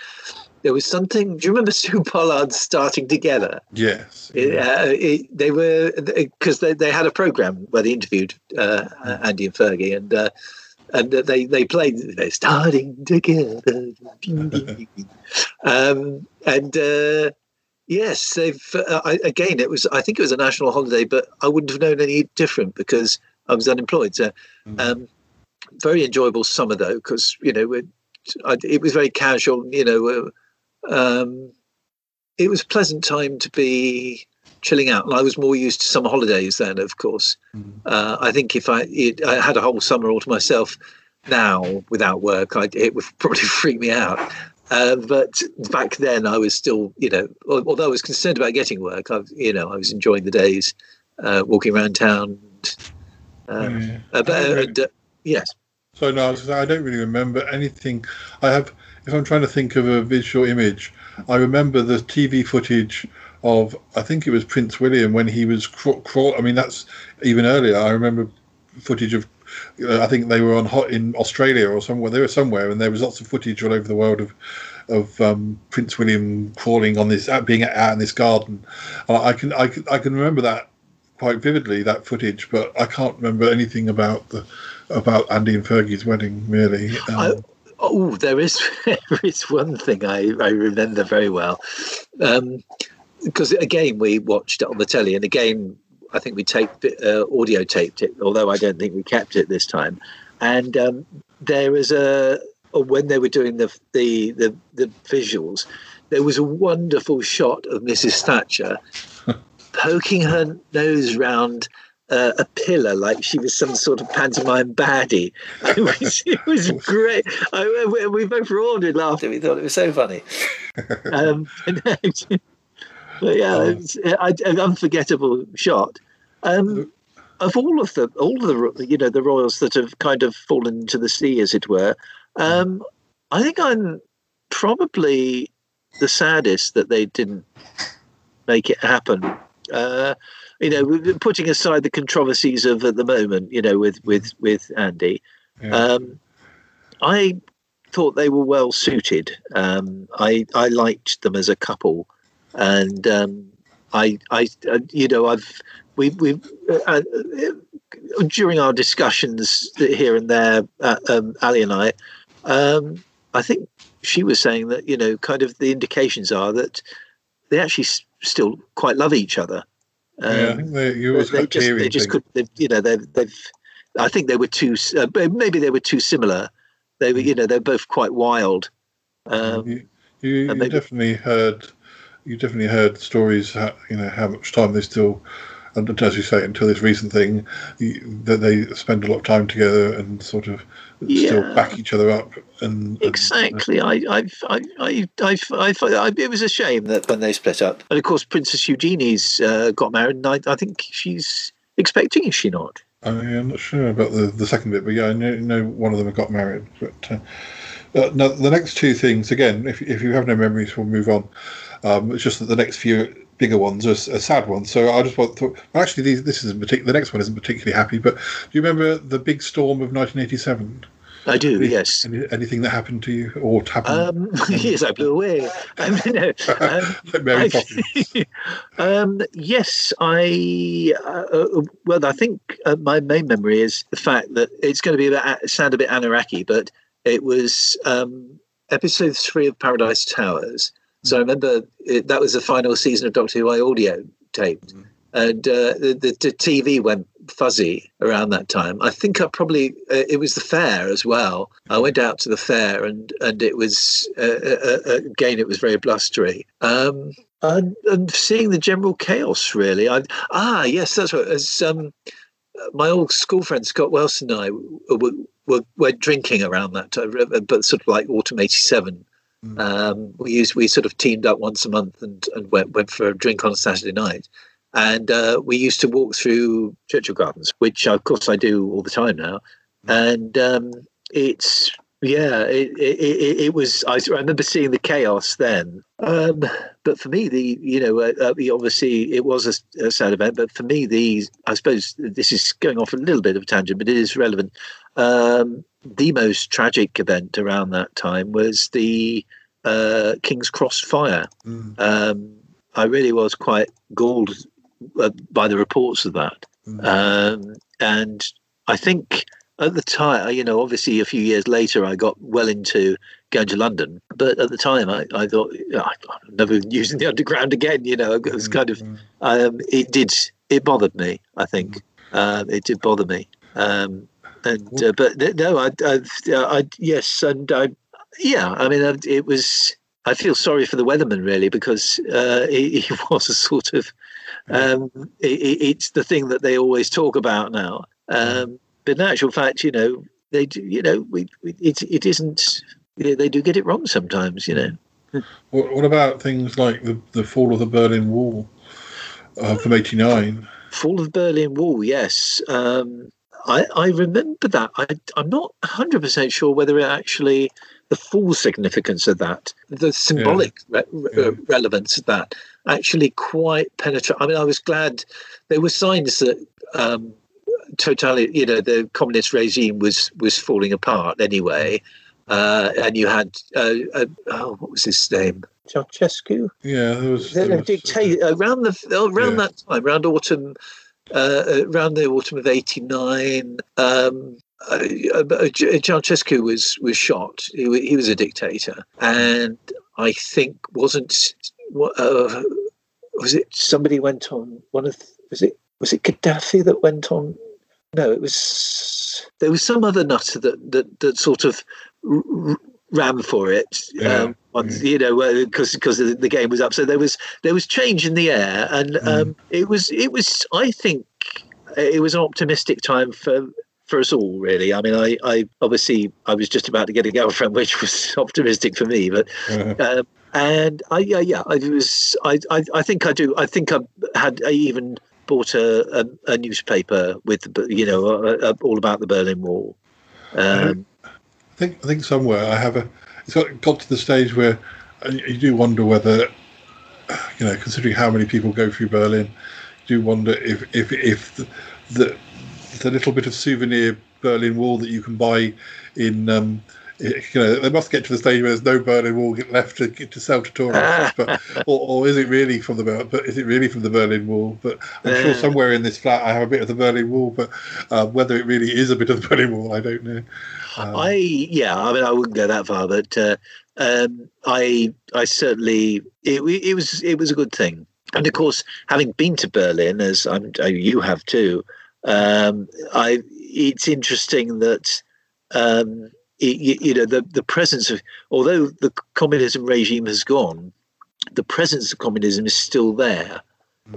there was something. Do you remember Su Pollard starting together?
Yes.
It, uh, it, they were because they, they had a program where they interviewed uh, Andy and Fergie, and uh, and they they played they're starting together, um, and uh, yes, they've uh, I, again. It was I think it was a national holiday, but I wouldn't have known any different because I was unemployed. So um, very enjoyable summer though, because you know it, I, it was very casual. You know. Uh, um, it was a pleasant time to be chilling out, and I was more used to summer holidays then. Of course, uh, I think if I it, I had a whole summer all to myself now without work, I, it would probably freak me out. Uh, but back then, I was still, you know, although I was concerned about getting work, I, you know, I was enjoying the days, uh, walking around town.
Yeah.
uh, but, uh, and, uh, yes,
So no, I, was gonna say, I don't really remember anything. I have, if I'm trying to think of a visual image, I remember the TV footage of I think it was Prince William when he was crawl. I mean, that's even earlier. I remember footage of uh, I think they were on hot in Australia or somewhere. They were somewhere, and there was lots of footage all over the world of of um, Prince William crawling on this, uh, being out in this garden. And I can I can I can remember that quite vividly that footage, but I can't remember anything about the about Andy and Fergie's wedding really. Um,
I, oh, there is there is one thing I, I remember very well, um, because again we watched it on the telly, and again I think we taped it, uh, audio taped it, although I don't think we kept it this time. And um, there was a when they were doing the the the, the visuals, there was a wonderful shot of Mrs. Thatcher poking her nose round uh, a pillar like she was some sort of pantomime baddie. It was, it was great. I, we, we both roared with laughter. We thought it was so funny. Um, but yeah, it's an unforgettable shot. Um, of all of the all of the you know the royals that have kind of fallen into the sea, as it were, um, I think I'm probably the saddest that they didn't make it happen. Uh, you know, putting aside the controversies of at the moment, you know, with with with Andy, yeah. um, I thought they were well suited. Um, I I liked them as a couple, and um, I I uh, you know I've we we uh, uh, during our discussions here and there, uh, um, Ali and I, um, I think she was saying that you know, kind of the indications are that they actually s- still quite love each other.
Um, yeah, I think they, you
they just, they just could, you know, they've, they've. I think they were too. Uh, maybe they were too similar. They were, you know, they're both quite wild. Um,
you, you, you maybe, definitely heard. You definitely heard stories. How, you know how much time they still and as you say, until this recent thing, that they spend a lot of time together and sort of yeah. still back each other up. And,
exactly, and, uh, I, I, I, I, I, I, it was a shame that when they split up, and of course, Princess Eugenie's uh, got married, and I, I think she's expecting, is she not?
I, am not sure about the, the second bit, but yeah, I know, know one of them got married. But uh, uh, now the next two things, again, if if you have no memories, we'll move on. Um, it's just that the next few bigger ones are, are sad ones. So I just want to, well, actually, these, this isn't particular. The next one isn't particularly happy. But do you remember the big storm of 1987?
I do,
Any,
yes.
Any, anything that happened to you or happened?
Um, yes, I blew away. Mean, no, um, like Mary I, um, yes, I. Uh, uh, well, I think uh, my main memory is the fact that it's going to be about, sound a bit Anaraki, but it was um, episode three of Paradise Towers, so I remember it, that was the final season of Doctor Who I audio taped, mm. and uh, the, the, the TV went fuzzy around that time. I think I probably uh, it was the fair as well. I went out to the fair and and it was uh, uh, uh again it was very blustery. Um, and, and seeing the general chaos really. I ah yes that's what as um, my old school friend Scott Wilson and I were, were, were drinking around that time, but sort of like autumn '87 Mm. Um, we used we sort of teamed up once a month and, and went went for a drink on a Saturday night, and uh, we used to walk through Churchill Gardens, which of course I do all the time now, mm. and um, it's yeah, it, it, it, was. I remember seeing the chaos then. Um, but for me, the you know, uh, uh, obviously it was a, a, sad event. But for me, the I suppose this is going off a little bit of a tangent, but it is relevant. Um, the most tragic event around that time was the uh, King's Cross fire. Mm. Um, I really was quite galled uh, by the reports of that, mm. um, and I think at the time, you know, obviously a few years later, I got well into going to London. But at the time, I, I thought, I'm never using the underground again. You know, it was mm, kind of, mm. um, it did, it bothered me, I think. Um, it did bother me. Um, and, uh, but no, I, I, I, yes, and I, yeah, I mean, it was, I feel sorry for the weatherman really because uh, he, he, was a sort of, um, it, it's the thing that they always talk about now. Um, but in actual fact, you know, they do, you know, we, we it, it isn't, they do get it wrong sometimes, you know.
What, what about things like the, the fall of the Berlin Wall uh, from 89?
Fall of the Berlin Wall, yes. Um, I, I remember that. I, I'm not 100% sure whether it actually, the full significance of that, the symbolic yeah. Re- yeah. relevance of that, actually quite penetrate. I mean, I was glad there were signs that um, totally, you know, the communist regime was was falling apart anyway, uh, and you had uh, uh, oh, what was his name? Ceausescu.
Yeah, there was.
The,
there
the
was-
dictator around the around
Yeah.
that time, around autumn, uh, uh, around the autumn of '89. Um, uh, uh, Ceausescu was was shot. He, he was a dictator, and I think wasn't uh, was it? Somebody went on one of was it was it Gaddafi that went on? No, it was there was some other nutter that that that sort of r- r- ran for it.
Yeah,
Um, once, you know, because because the, game was up, so there was there was change in the air, and um, it was it was I think it was an optimistic time for for us all really. I mean i i obviously i was just about to get a girlfriend which was optimistic for me but um, and i yeah yeah i was I, I i think i do i think i had i even bought a a, a newspaper with the you know uh, uh, all about the berlin wall. Um
I think I think somewhere I have a. It's got got to the stage where you do wonder whether, you know, considering how many people go through Berlin, you do wonder if if if the the, the little bit of souvenir Berlin Wall that you can buy in. Um, you know, they must get to the stage where there's no Berlin Wall left to to sell to tourists. but, or, or is it really from the but is it really from the Berlin Wall? But I'm sure somewhere in this flat I have a bit of the Berlin Wall. But uh, whether it really is a bit of the Berlin Wall, I don't know. Um,
I yeah, I mean I wouldn't go that far, but uh, um, I I certainly it, it was it was a good thing, and of course having been to Berlin as I'm uh, you have too, um, I it's interesting that um, it, you, you know the the presence of although the communism regime has gone, the presence of communism is still there.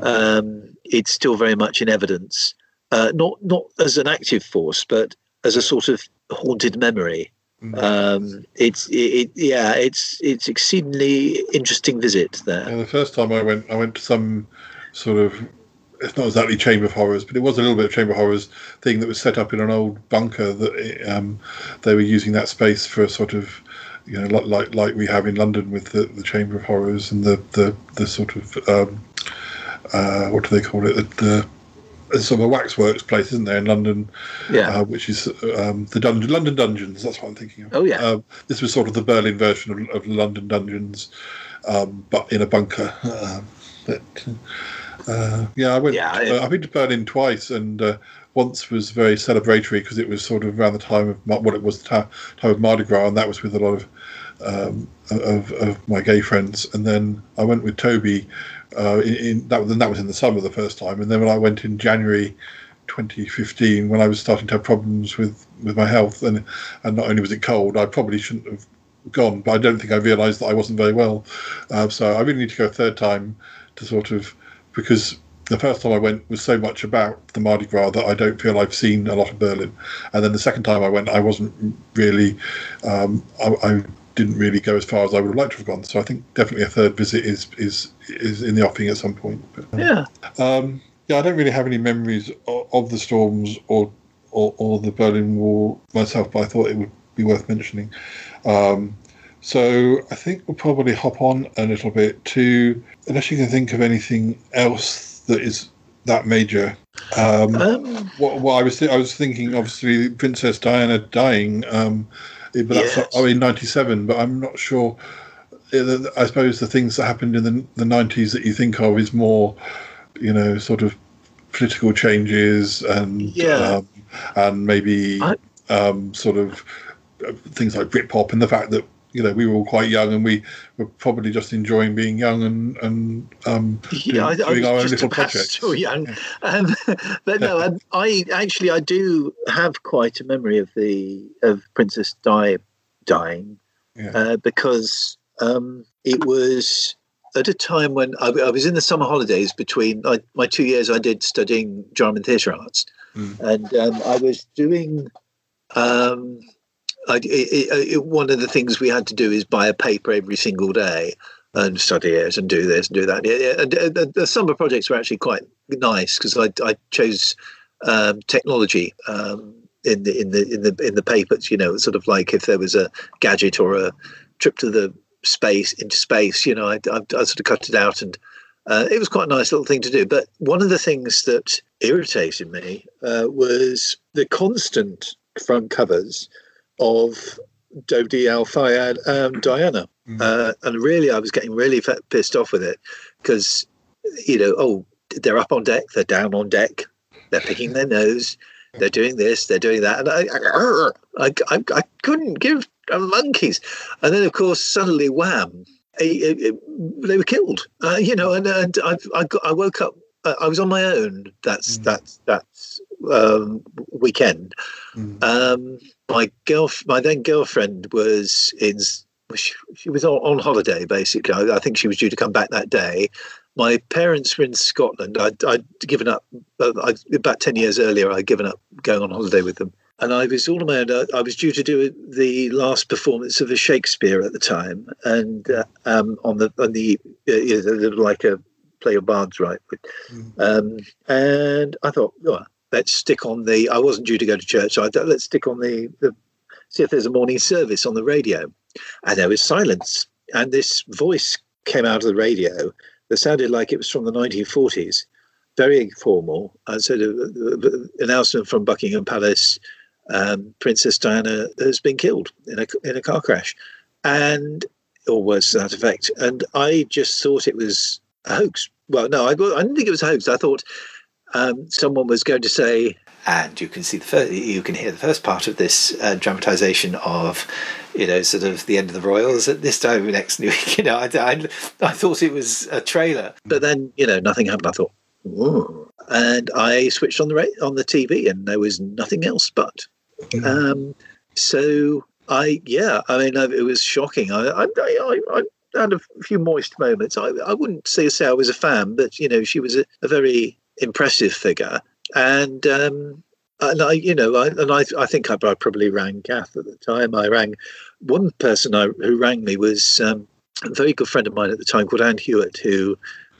Um, it's still very much in evidence, uh, not not as an active force, but as a sort of haunted memory. Um, it's it, it, yeah, it's it's exceedingly interesting visit there.
Yeah, the first time I went, I went to some sort of. It's not exactly Chamber of Horrors, but it was a little bit of Chamber of Horrors thing that was set up in an old bunker that um, they were using that space for a sort of, you know, like like, like we have in London with the, the Chamber of Horrors and the the, the sort of um, uh, what do they call it? The, there's sort of a waxworks place, isn't there, in London?
Yeah.
Uh, which is um, the dungeon, London Dungeons. That's what I'm thinking of.
Oh, yeah.
Um, this was sort of the Berlin version of, of London Dungeons, um, but in a bunker. Um, but uh, yeah, I went.
Yeah,
uh, I've been to Berlin twice, and uh, once was very celebratory because it was sort of around the time of what it was the ta- time of Mardi Gras, and that was with a lot of um, of, of my gay friends. And then I went with Toby. Uh, in, in that that was in the summer the first time, and then when I went in January 2015, when I was starting to have problems with with my health, and and not only was it cold, I probably shouldn't have gone, but I don't think I realised that I wasn't very well. Uh, so I really need to go a third time to sort of because the first time I went was so much about the Mardi Gras that I don't feel I've seen a lot of Berlin. And then the second time I went, I wasn't really, um, I, I didn't really go as far as I would have liked to have gone. So I think definitely a third visit is is is in the offing at some point. But,
Yeah.
um, yeah, I don't really have any memories of, of the storms or, or or the Berlin Wall myself, but I thought it would be worth mentioning. Um, so I think we'll probably hop on a little bit to, unless you can think of anything else that is that major. Um,
Um,
what, what I was th- I was thinking, obviously, Princess Diana dying, but that's
Yes.
oh in '97. But I'm not sure. eh, I suppose the things that happened in the the '90s that you think of is more, you know, sort of political changes and
Yeah.
um, and maybe
I-
um, sort of uh, things like Britpop and the fact that you know we were all quite young and we were probably just enjoying being young and and um,
yeah, I,
doing,
I
doing our own
was
little projects.
so young, um, but no, I, I actually I do have quite a memory of the of Princess Di dying
Yeah.
uh, because um, it was at a time when I, I was in the summer holidays between I, my two years I did studying drama and theatre arts,
Mm.
and um, I was doing. Um, I, it, it, it, one of the things we had to do is buy a paper every single day and study it and do this and do that. Yeah, And uh, the, the summer projects were actually quite nice because I, I chose um, technology um, in the in the in the in the papers. You know, sort of like if there was a gadget or a trip to the space into space. You know, I, I, I sort of cut it out and Uh, it was quite a nice little thing to do. But one of the things that irritated me uh, was the constant front covers of Dodi Al Fayed um, Diana. Uh, and really, I was getting really f- pissed off with it because, you know, oh, they're up on deck, they're down on deck, they're picking their nose, they're doing this, they're doing that. And I, I, I, I couldn't give a monkeys. And then, of course, suddenly, wham, eh, eh, eh, they were killed. Uh, you know, and, and I, I, got, I woke up, uh, I was on my own. That's, that's, that's um, weekend. Um, my girl, my then girlfriend was in. She, she was on, on holiday basically. I, I think she was due to come back that day. My parents were in Scotland. I'd, I'd given up uh, I, about ten years earlier. I'd given up going on holiday with them, and I was all on my own. I, I was due to do the last performance of a Shakespeare at the time, and uh, um, on the on the uh, like a play of bards, right? Um, and I thought, oh, let's stick on the. I wasn't due to go to church, so I let's stick on the, the see if there's a morning service on the radio. And there was silence, and this voice came out of the radio that sounded like it was from the 1940s, very formal. And so announcement from Buckingham Palace: um, Princess Diana has been killed in a in a car crash, and or words to that effect. And I just thought it was a hoax. Well, no, I, I didn't think it was a hoax. I thought um, someone was going to say, and you can see the first, you can hear the first part of this uh, dramatization of, you know, sort of the end of the Royals at this time next week. You know, I, I, I thought it was a trailer, but then you know nothing happened. I thought, Ooh. and I switched on the ra- on the TV, and there was nothing else but. Um, so I, yeah, I mean, it was shocking. I, I, I, I had a few moist moments. I, I wouldn't say say I was a fan, but you know, she was a, a very impressive figure, and um, and I, you know, I, and I, I think I, probably rang Kath at the time. I rang one person I, who rang me was um, a very good friend of mine at the time called Anne Hewitt, who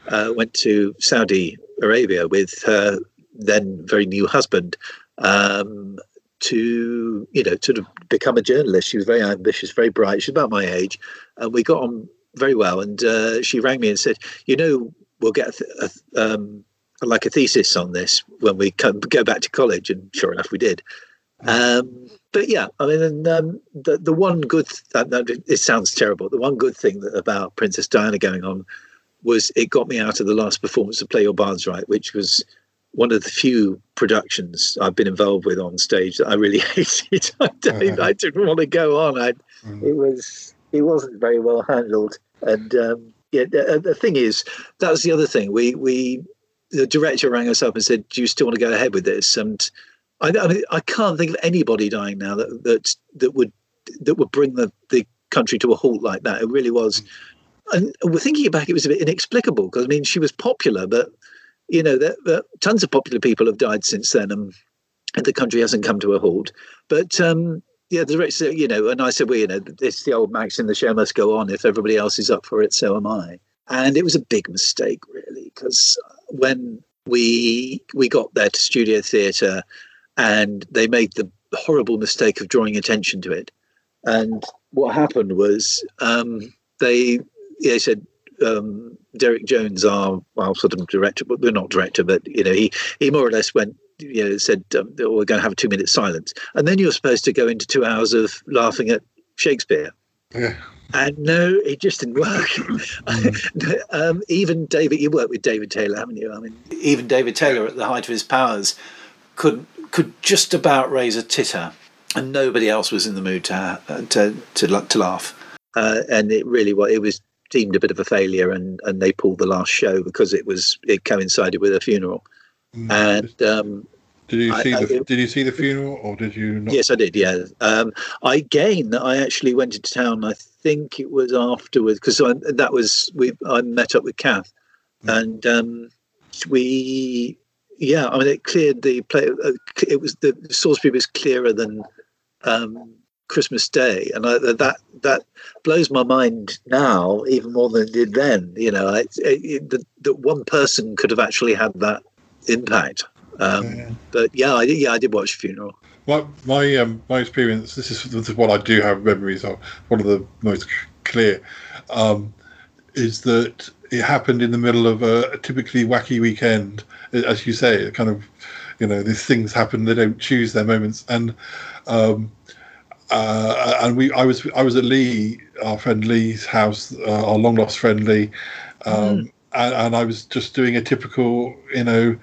uh, went to Saudi Arabia with her then very new husband. Um, to you know to become a journalist she was very ambitious very bright she's about my age and we got on very well and uh, she rang me and said you know we'll get a, th- a um, like a thesis on this when we come, go back to college, and sure enough, we did. Um, but yeah, I mean, um, the the one good th- that, it sounds terrible. The one good thing that, about Princess Diana going on was it got me out of the last performance of Play Your Bards Right, which was one of the few productions I've been involved with on stage that I really hated. I, don't, I didn't want to go on. I, It was it wasn't very well handled, and um, yeah, the, the thing is, that was the other thing. We we the director rang us up and said, "Do you still want to go ahead with this?" And I, I mean, I can't think of anybody dying now that that that would that would bring the the country to a halt like that. It really was. And we're thinking back, it was a bit inexplicable because I mean, she was popular, but you know, there, there, tons of popular people have died since then, and, and the country hasn't come to a halt. But um, yeah, the director, you know, and I said, well, you know, it's the old maxim: the show must go on. If everybody else is up for it, so am I. And it was a big mistake, really, because when we we got there to Studio Theatre, and they made the horrible mistake of drawing attention to it. And what happened was um, they they said um, Derek Jones, our well, sort of director, but we're not director, but you know, he he more or less went, you know, said um, we're going to have a two minute silence, and then you're supposed to go into two hours of laughing at Shakespeare.
Yeah.
And no, it just didn't work. um, even David, you worked with David Taylor, haven't you? I mean, even David Taylor, at the height of his powers, could could just about raise a titter, and nobody else was in the mood to uh, to to, to laugh. Uh, and it really was. It was deemed a bit of a failure, and and they pulled the last show because it was it coincided with a funeral. And um,
Did you
I-
see
I-
the Did you see the funeral, or did you not?
Yes, I did. Yeah. Um, I again, I actually went into town. I think it was afterwards because that was we. I met up with Kath, and um, we. Yeah, I mean, it cleared the play. Uh, it was the Salisbury was clearer than um, Christmas Day, and I, that that blows my mind now even more than it did then. You know, it, it, that that one person could have actually had that impact. Um, But yeah, I yeah, I did watch funeral.
My my um, my experience. This is, this is what I do have memories of. One of the most clear um, is that it happened in the middle of a, a typically wacky weekend, as you say. Kind of, you know, these things happen. They don't choose their moments, and um, uh, and we, I was, I was at Lee, our friend Lee's house, uh, our long lost friend Lee, um, and, and I was just doing a typical, you know,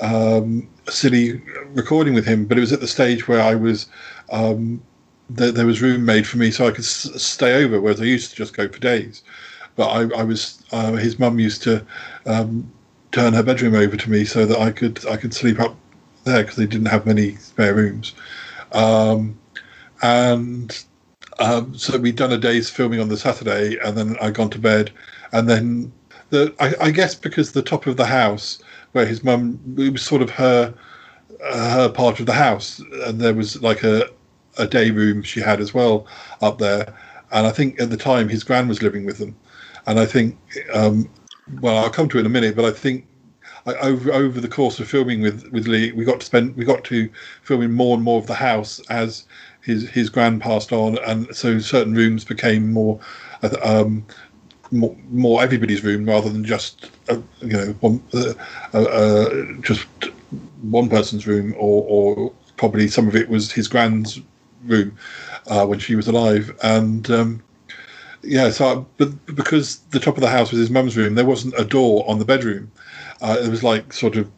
um, silly recording with him. But it was at the stage where I was. Um, there, there was room made for me so I could s- stay over, whereas I used to just go for days. But I, I was uh, his mum used to um, turn her bedroom over to me so that I could I could sleep up there because they didn't have many spare rooms. Um, and um, so we'd done a day's filming on the Saturday, and then I'd gone to bed, and then the I, I guess because the top of the house where his mum it was sort of her her part of the house, and there was like a a day room she had as well up there, and I think at the time his gran was living with them, and I think um, well I'll come to it in a minute, but I think over over the course of filming with with Lee, we got to spend we got to filming more and more of the house as his his grand passed on, and so certain rooms became more. uh, Um, more, more everybody's room rather than just uh, you know one uh, uh, uh, just one person's room or, or probably some of it was his grand's room uh, when she was alive. And um, yeah so but because the top of the house was his mum's room there wasn't a door on the bedroom. Uh, it was like sort of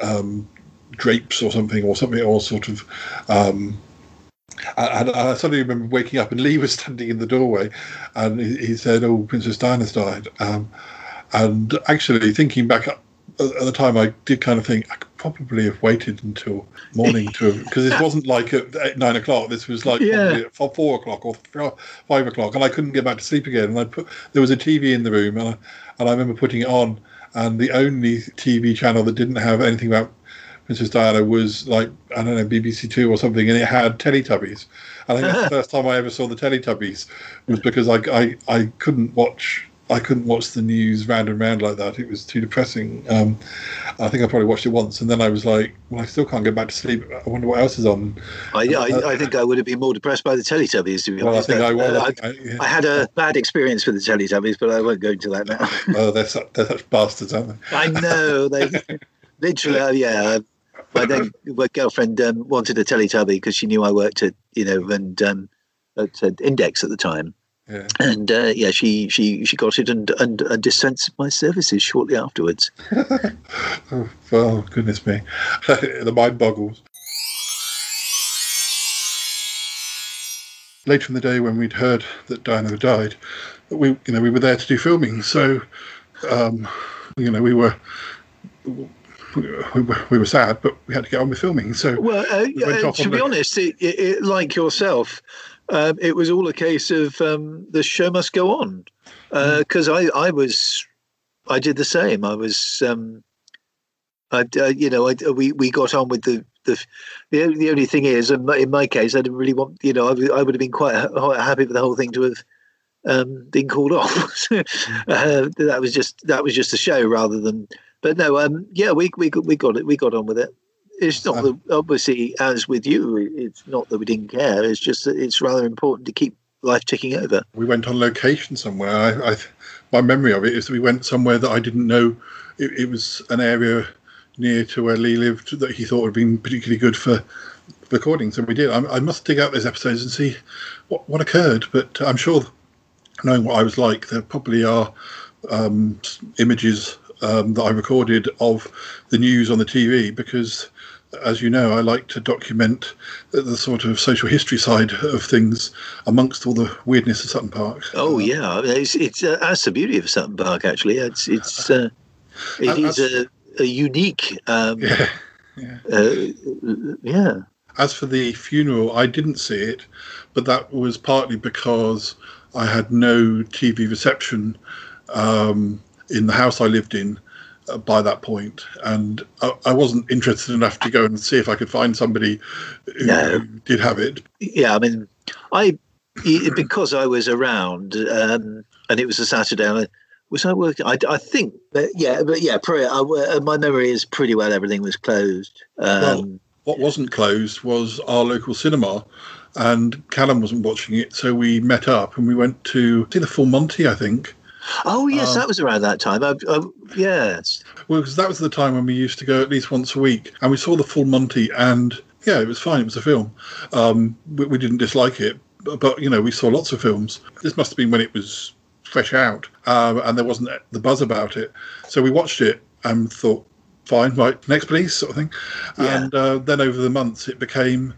um, drapes or something or something or sort of um, and I suddenly remember waking up and Lee was standing in the doorway and he, he said, Oh, Princess Diana's died. Um, and actually, thinking back at, at the time, I did kind of think I could probably have waited until morning to because it wasn't like at eight, nine o'clock. This was like
Yeah.
at four, four o'clock or five o'clock, and I couldn't get back to sleep again. And I put there was a TV in the room, and I, and I remember putting it on, and the only TV channel that didn't have anything about Princess Diana was like I don't know BBC Two or something, and it had Teletubbies. And I think that's the first time I ever saw the Teletubbies was because I, I I couldn't watch I couldn't watch the news round and round like that. It was too depressing. Um, I think I probably watched it once, and then I was like, well, I still can't get back to sleep. I wonder what else is on.
I, I, I think I would have been more depressed by the Teletubbies, to be
Well, I
honest.
think I
Uh,
was.
I,
I I- yeah.
I had a bad experience with the Teletubbies, but I won't go into that now.
Oh, they're such, they're such bastards, aren't they?
I know they literally, uh, yeah. My then my girlfriend um, wanted a Teletubby because she knew I worked at you know and um, at, at Index at the time,
Yeah.
and uh, yeah, she she she got it and and, and dispensed my services shortly afterwards.
Oh, oh goodness me, the mind boggles. Later in the day, when we'd heard that Diana had died, we you know we were there to do filming, so um, you know we were. We were, we were sad, but we had to get on with filming. So
Well, uh,
we
uh, to be
the-
honest, it, it, it, like yourself, um, it was all a case of um, the show must go on because I I was I did the same. I was um, I uh, you know I, we we got on with the. The, the, only- the only thing is, in my, in my case, I didn't really want, you know, I, would- I would have been quite ha- happy for the whole thing to have um, been called off. uh, that was just that was just a show rather than. But no, um, yeah, we we got- we got it. We got on with it. It's not that obviously as with you. It's not that we didn't care. It's just that it's rather important to keep life ticking over.
we went on location somewhere. I, I, my memory of it is that we went somewhere that I didn't know. It, it was an area near to where Lee lived that he thought would have been particularly good for recordings, So we did. I, I must dig out those episodes and see what, what occurred. But I'm sure, knowing what I was like, there probably are um, images um, that I recorded of the news on the TV because. As you know, I like to document the, the sort of social history side of things amongst all the weirdness of Sutton Park.
Oh yeah, it's it's uh, that's the beauty of Sutton Park. Actually, it's it's uh, it
And
is a, a unique. Um,
Yeah.
Uh, yeah.
As for the funeral, I didn't see it, but that was partly because I had no TV reception um, in the house I lived in uh, by that point, and I, I wasn't interested enough to go and see if I could find somebody who,
No.
did have it.
yeah, I mean, I because I was around, um, and it was a Saturday. I, was I working? I, I think, that, yeah, but yeah, pre- I, uh, my memory is pretty well. Everything was closed. Um,
Well, what wasn't closed was our local cinema, and Callum wasn't watching it, so we met up and we went to see the Full Monty, I think.
Oh yes,
Um,
that was around that time. I, I, yes.
Well, because that was the time when we used to go at least once a week, and we saw the full Monty, and yeah, it was fine. It was a film. Um, we, we didn't dislike it, but, but you know, we saw lots of films. This must have been when it was fresh out, um, and there wasn't the buzz about it. So we watched it and thought, fine, right, next please, sort of thing.
Yeah.
And uh, then over the months, it became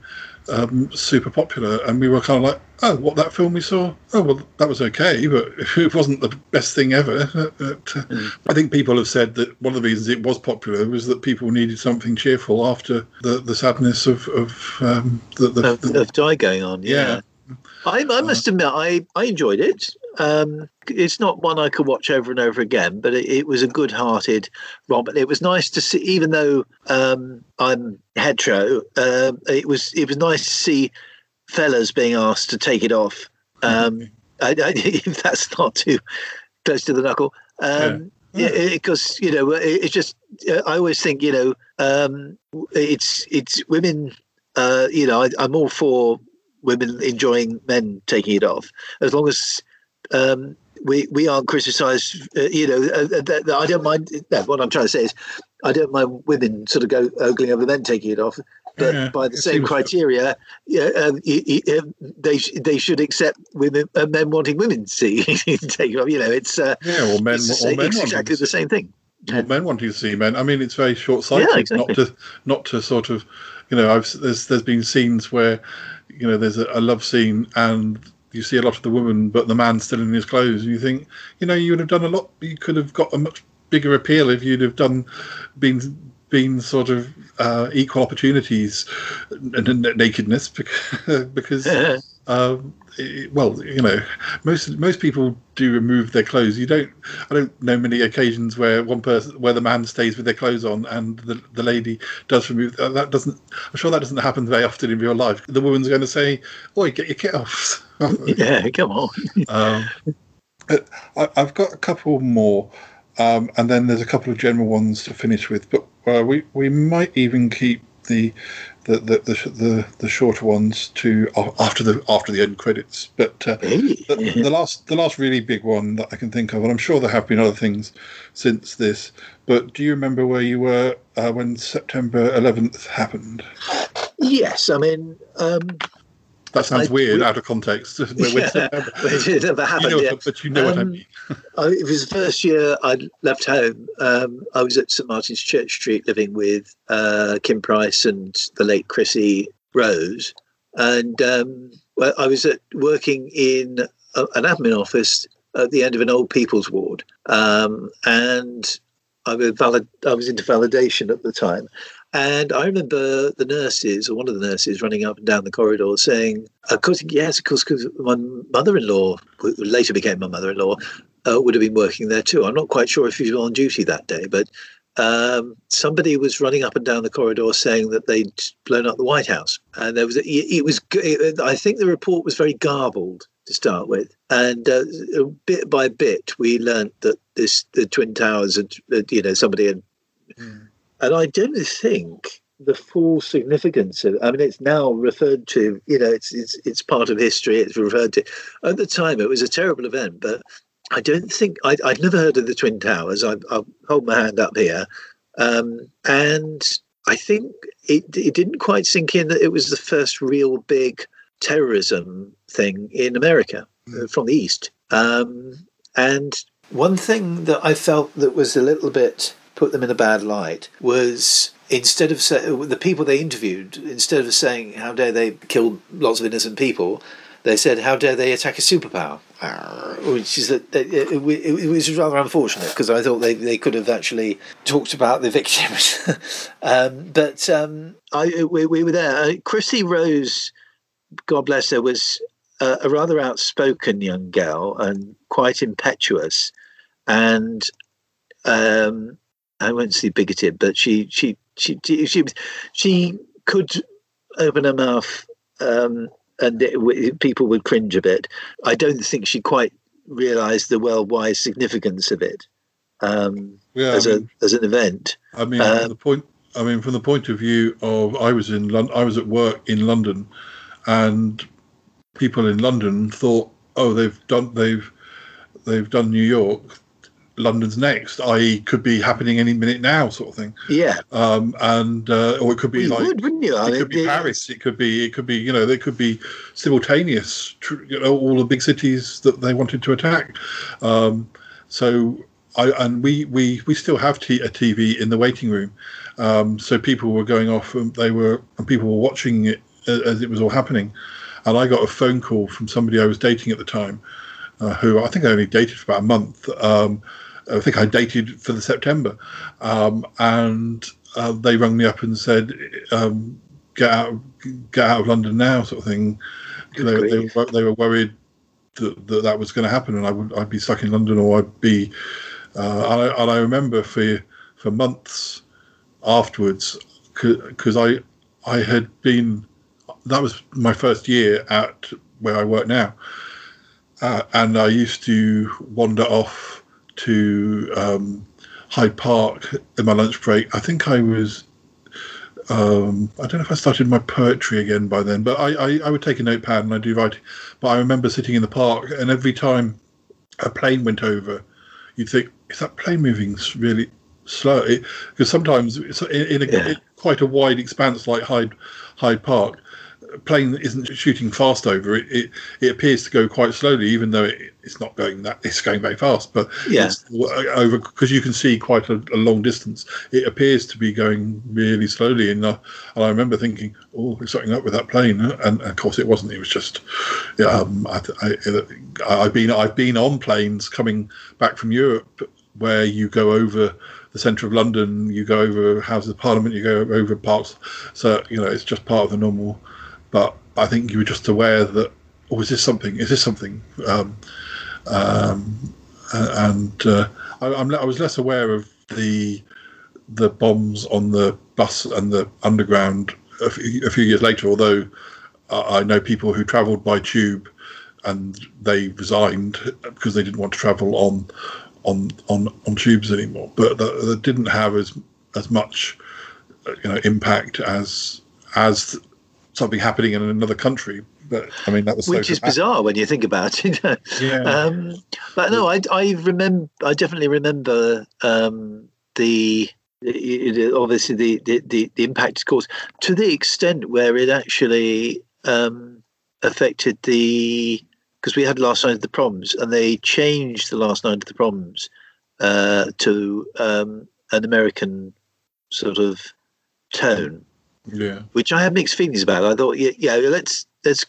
um, super popular, and we were kind of like, oh, what that film we saw? Oh, well, that was okay, but it wasn't the best thing ever. But, uh, I think people have said that one of the reasons it was popular was that people needed something cheerful after the, the sadness of, of um, the, the,
Of,
the
of Di going on. Yeah.
Yeah.
I, I must admit, I, I enjoyed it. Um, it's not one I could watch over and over again, but it, it was a good-hearted romp. It was nice to see, even though um, I'm hetero, um, it was it was nice to see fellas being asked to take it off. Um, I, I, if that's not too close to the knuckle, um, yeah, because you know, it, it's just uh, I always think you know, um, it's it's women. Uh, you know, I, I'm all for women enjoying men taking it off, as long as um, we we aren't criticised. Uh, you know, uh, that, that I don't mind. No, what I'm trying to say is, I don't mind women sort of go ogling over men taking it off. But
Yeah,
by the same criteria, yeah, um, um, they they should accept women uh, men wanting women to see take it off. You know, it's uh,
yeah, or men,
it's,
or men
it's exactly the same thing.
or men wanting to see men. I mean, it's very short-sighted
Yeah, exactly.
not to not to sort of, you know, I've there's there's been scenes where, you know, there's a, a love scene and you see a lot of the woman, but the man's still in his clothes, and you think, you know, you would have done a lot. You could have got a much bigger appeal if you'd have done been been sort of uh, equal opportunities and, and nakedness because because um, it- well, you know, most most people do remove their clothes. You don't. I don't know many occasions where one person, where the man stays with their clothes on, and the the lady does remove. uh, That doesn't. I'm sure that doesn't happen very often in real life. The woman's going to say, "Oi, get your kit off."
yeah, come on.
um, uh, I, I've got a couple more, um, and then there's a couple of general ones to finish with. But uh, we we might even keep the the the the, the, the shorter ones to after the after the end credits. But uh, the, the last the last really big one that I can think of, and I'm sure there have been other things since this. But do you remember where you were uh, when September 11th happened?
Yes, I mean. Um,
That sounds
I-
weird
we-
out of context.
Yeah, but it never happened
you know,
yet.
but, you know what I
Um,
mean.
I, it was the first year I left home. Um, I was at St Martin's Church Street living with uh, Kim Price and the late Chrissy Rose, and um, well, I was at, working in a, an admin office at the end of an old people's ward, um, and I was valid. I was into validation at the time. And I remember the nurses, or one of the nurses, running up and down the corridor saying, "Of course, yes, of course, because my mother-in-law, who later became my mother-in-law, uh, would have been working there too. I'm not quite sure if she was on duty that day, but um, somebody was running up and down the corridor saying that they'd blown up the White House, and there was a, it was. It, I think the report was very garbled to start with, and uh, bit by bit we learnt that this the Twin Towers had, you know, somebody had, and I don't think the full significance of. I mean, it's now referred to. You know, it's it's it's part of history. It's referred to. At the time, it was a terrible event, but I don't think I'd, I'd never heard of the Twin Towers. I, I'll hold my hand up here, um, and I think it it didn't quite sink in that it was the first real big terrorism thing in America uh, from the east. Um, and one thing that I felt that was a little bit put them in a bad light was instead of say, the people they interviewed, instead of saying how dare they kill lots of innocent people, they said how dare they attack a superpower, which is that it, was rather unfortunate because I thought they, they could have actually talked about the victims. um, but um, I we, we were there. Uh, Chrissy Rose, God bless her, was uh, a rather outspoken young girl and quite impetuous, and um, I won't say bigoted, but she she she she she, she could open her mouth um, and it, w- people would cringe a bit. I don't think she quite realised the worldwide significance of it um,
Yeah, I
as
mean-
a as an event.
I mean,
Um,
from the point. I mean, from the point of view of I was in Lon- I was at work in London, and people in London thought, oh, they've done they've they've done New York. London's next, i.e., could be happening any minute now, sort of thing.
Yeah,
Um, and uh, or it could be
you
like
would, wouldn't you?
It could be Paris. It could be. It could be. You know, there could be simultaneous. tr- You know, all the big cities that they wanted to attack. Um, so, I and we we we still have t- a TV in the waiting room. Um, so people were going off, and they were and people were watching it a- as it was all happening. And I got a phone call from somebody I was dating at the time, uh, who I think I only dated for about a month. Um, I think I dated for the September, um, and uh, they rang me up and said, um, "Get out, get out of London now," sort of thing. They, were, they were worried that that, that was going to happen, and I would I'd be stuck in London, or I'd be. Uh, and, I, and I remember for for months afterwards, because I I had been that was my first year at where I work now, uh, and I used to wander off to um, Hyde Park in my lunch break. I think I was. Um, I don't know if I started my poetry again by then, but I, I, I would take a notepad and I do writing. But I remember sitting in the park, and every time a plane went over, you'd think, "Is that plane moving really slow?" Because sometimes it's in, in, a,
Yeah.
in quite a wide expanse like Hyde Hyde Park, plane isn't shooting fast over. It it, it appears to go quite slowly, even though it, it's not going that it's going very fast. But
Yeah.
over because you can see quite a, a long distance. It appears to be going really slowly, and, uh, and I remember thinking, "Oh, there's something up with that plane," and, of course it wasn't. It was just, yeah, um, I, I, I've been I've been on planes coming back from Europe where you go over the centre of London, you go over Houses of Parliament, you go over parks. So you know it's just part of the normal. But I think you were just aware that, oh, is this something? Is this something? Um, um, and uh, I, I was less aware of the the bombs on the bus and the underground a few, a few years later. Although I I know people who travelled by tube and they resigned because they didn't want to travel on on on, on tubes anymore. But that, that didn't have as as much uh, you know impact as as something happening in another country. But I mean that was so
which is bizarre when you think about it.
Yeah.
um, but no, I, I remember. I definitely remember um, the, obviously the, the, the, the impact it caused to the extent where it actually um, affected the because we had last night of the proms and they changed the last night of the proms uh, to um, an American sort of tone
Yeah.
which I had mixed feelings about. I thought, yeah, yeah let's let's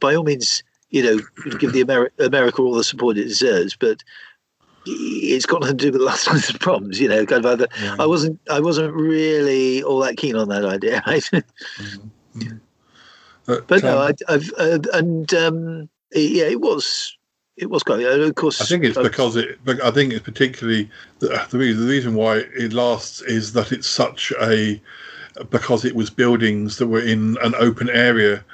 by all means, you know, give the Ameri- America all the support it deserves, but it's got nothing to do with the last night's problems, you know. Kind of either. I wasn't, I wasn't really all that keen on that idea, right? but no,
um,
I, I've uh, and um, yeah, it was, it was quite. uh, Of course,
I think it's
uh,
because it. I think it's particularly the, the reason. The reason why it lasts is that it's such a because it was buildings that were in an open area,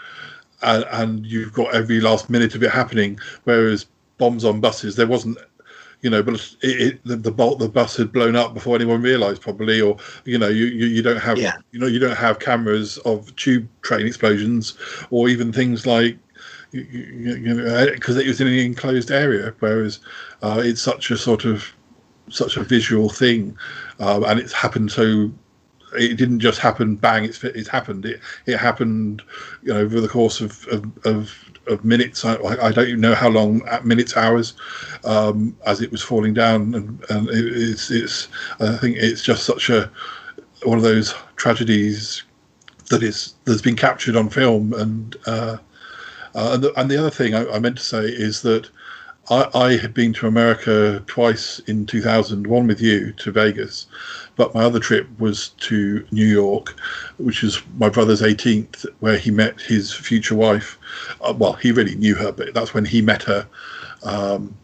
and, and you've got every last minute of it happening. Whereas bombs on buses, there wasn't. You know, but it, it, the, the bolt the bus had blown up before anyone realised, probably, or you know, you, you, you don't have
Yeah.
you know you don't have cameras of tube train explosions, or even things like you, you, you know because it was in an enclosed area, whereas uh, it's such a sort of such a visual thing, um, and it's happened so. It didn't just happen bang. It's it's happened. It it happened, you know, over the course of of, of, of minutes. I, I don't even know how long, at minutes, hours, um, as it was falling down, and and it, it's it's. I think it's just such a one of those tragedies that is that's been captured on film and. Uh, uh, and, the, and the other thing I, I meant to say is that I, I had been to America twice in 2001 with you to Vegas, but my other trip was to New York, which is my brother's 18th, where he met his future wife. Uh, well, he really knew her, but that's when he met her. Um,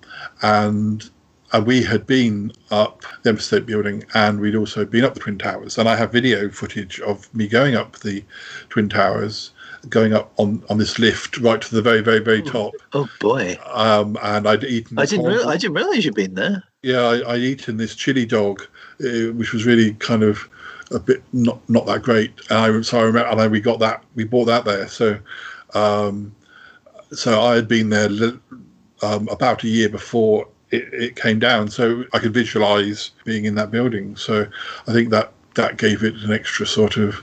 and and we had been up the Empire State Building and we'd also been up the Twin Towers. And I have video footage of me going up the Twin Towers, going up on, on this lift right to the very, very, very top.
oh boy,
Um, and I'd eaten.
I didn't, I didn't realize you'd been there.
yeah, I, I'd eaten this chili dog, uh, which was really kind of a bit not not that great. And I so I remember, and I, we got that, we bought that there. So, um, so I had been there um, about a year before it, it came down. So I could visualize being in that building. So I think that that gave it an extra sort of,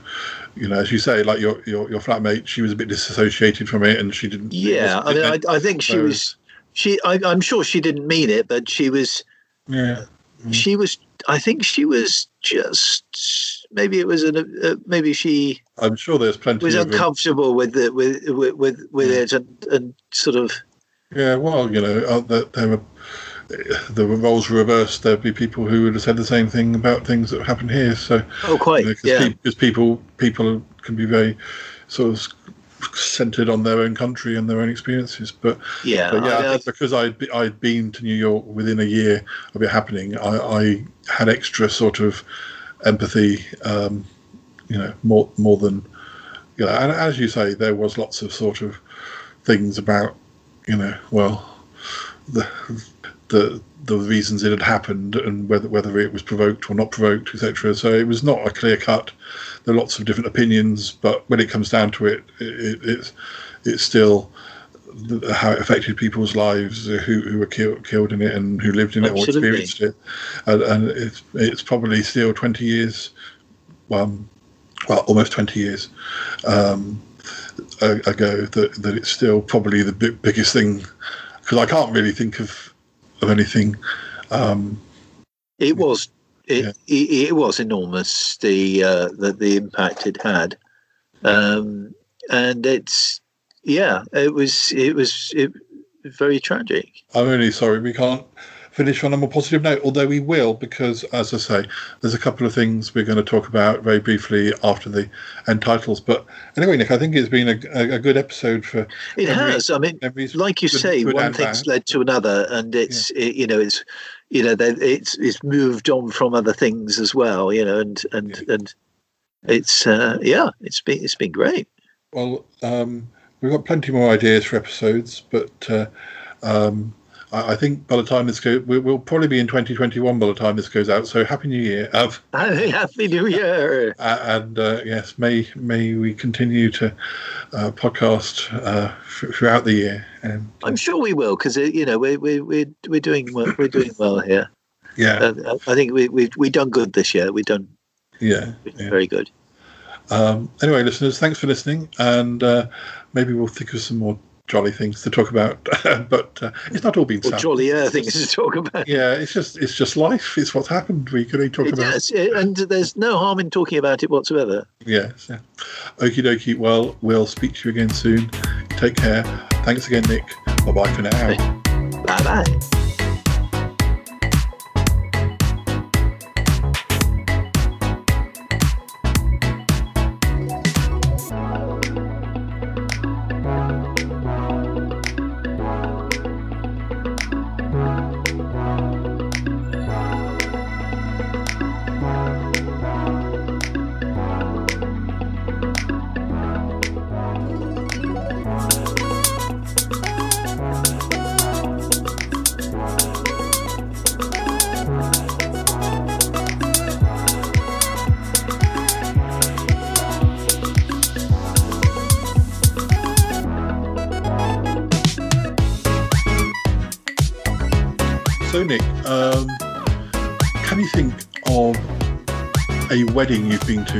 you know, as you say, like your your, your flatmate, she was a bit disassociated from it, and she didn't.
Yeah, I mean, I, I think she
so-
was. She, I, I'm sure she didn't mean it, but she was.
Yeah.
She was. I think she was just. Maybe it was an. Uh, maybe she
I'm sure there's plenty
was
of.
uncomfortable with it, with with with, with it, and, and sort of.
Yeah, well, you know, uh, there, there were the roles were reversed. There'd be people who would have said the same thing about things that happened here. So,
Oh, quite.
because
yeah.
people people can be very sort of centered on their own country and their own experiences. But
Yeah,
but yeah,
I-
I because I'd be, I'd been to New York within a year of it happening, I, I had extra sort of empathy. Um, you know, more more than you know, and as you say, there was lots of sort of things about you know, well, the the the reasons it had happened and whether whether it was provoked or not provoked, etc. So it was not a clear cut. There are lots of different opinions, but when it comes down to it, it, it it's it's still the, how it affected people's lives uh, who who were killed killed in it and who lived in it or experienced it, and, and it's it's probably still twenty years, um, well almost twenty years. Um, ago that, that it's still probably the big, biggest thing because I can't really think of of anything. Um,
It was it, it, it was enormous the uh, the the impact it had, um, and it's yeah it was it was it, very tragic.
I'm only sorry we can't finish on a more positive note, although we will because, as I say, there's a couple of things we're going to talk about very briefly after the end titles. But anyway, Nick, I think it's been a, a, good episode for.
It has. I mean, like you
good-
say,
good
one thing's
bad.
led to another, and it's it, you know it's you know it's it's moved on from other things as well. You know, and and and it's uh, yeah, it's been it's been great.
Well, um, we've got plenty more ideas for episodes, but uh, um, I, I think by the time this goes, we, we'll probably be in 2021 by the time this goes out. So happy New Year! Uh,
Happy New Year!
Uh, and uh, yes, may may we continue to uh, podcast uh, f- throughout the year. And
I'm sure we will because you know we we we we're doing well, we're doing well here.
yeah,
Uh, I think we we we done good this year. We've done
yeah, yeah.
very good.
Um, anyway, listeners, thanks for listening, and uh, maybe we'll think of some more jolly things to talk about. but uh, it's not all been
Well,
sad.
jollier things to talk about.
Yeah, it's just it's just life. It's what's happened. We can only talk about.
Yes, and there's no harm in talking about it whatsoever.
Yes. Yeah. Okie dokie. Well, we'll speak to you again soon. Take care. Thanks again, Nick. Bye bye for now.
Bye bye.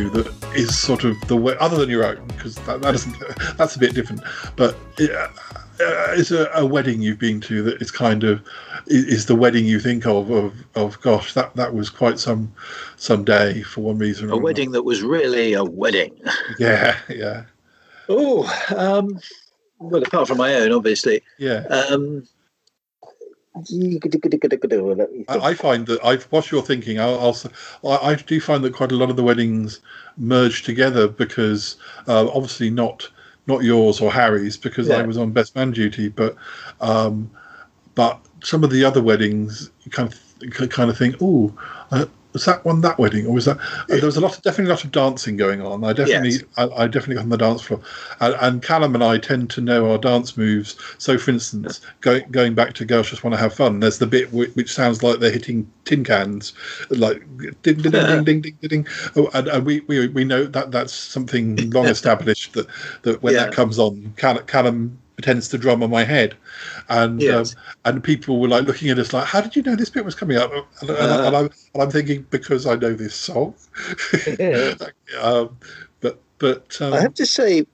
To that is sort of the way, other than your own, because that, that doesn't, that's a bit different. But uh, uh, is a, a wedding you've been to that is kind of is, the wedding you think of of of gosh that that was quite some some day for one reason or
A
another.
wedding that was really a wedding.
Yeah, yeah,
Oh, um, well, apart from my own, obviously.
yeah.
Um,
I, I find that I've whilst you're thinking, I'll, I'll I, I do find that quite a lot of the weddings merge together because uh, obviously not not yours or Harry's because I was on best man duty, but um, but some of the other weddings you kind of kind of think, oh, uh, was that one that wedding or was that? Uh, there was a lot, of, definitely a lot of dancing going on. I definitely,
Yes.
I, I definitely got on the dance floor, and, and Callum and I tend to know our dance moves. So, for instance, going going back to girls just want to have fun. There's the bit which, which sounds like they're hitting tin cans, like ding ding ding ding ding ding ding. ding. Oh, and, and we, we we know that that's something long established that that when
Yeah.
that comes on, Callum, Callum pretends to drum on my head, and
Yes.
um, and people were like looking at us like, "How did you know this bit was coming up?" And, and,
Uh.
and, I'm, and I'm thinking because I know this song. um, but but um,
I have to say,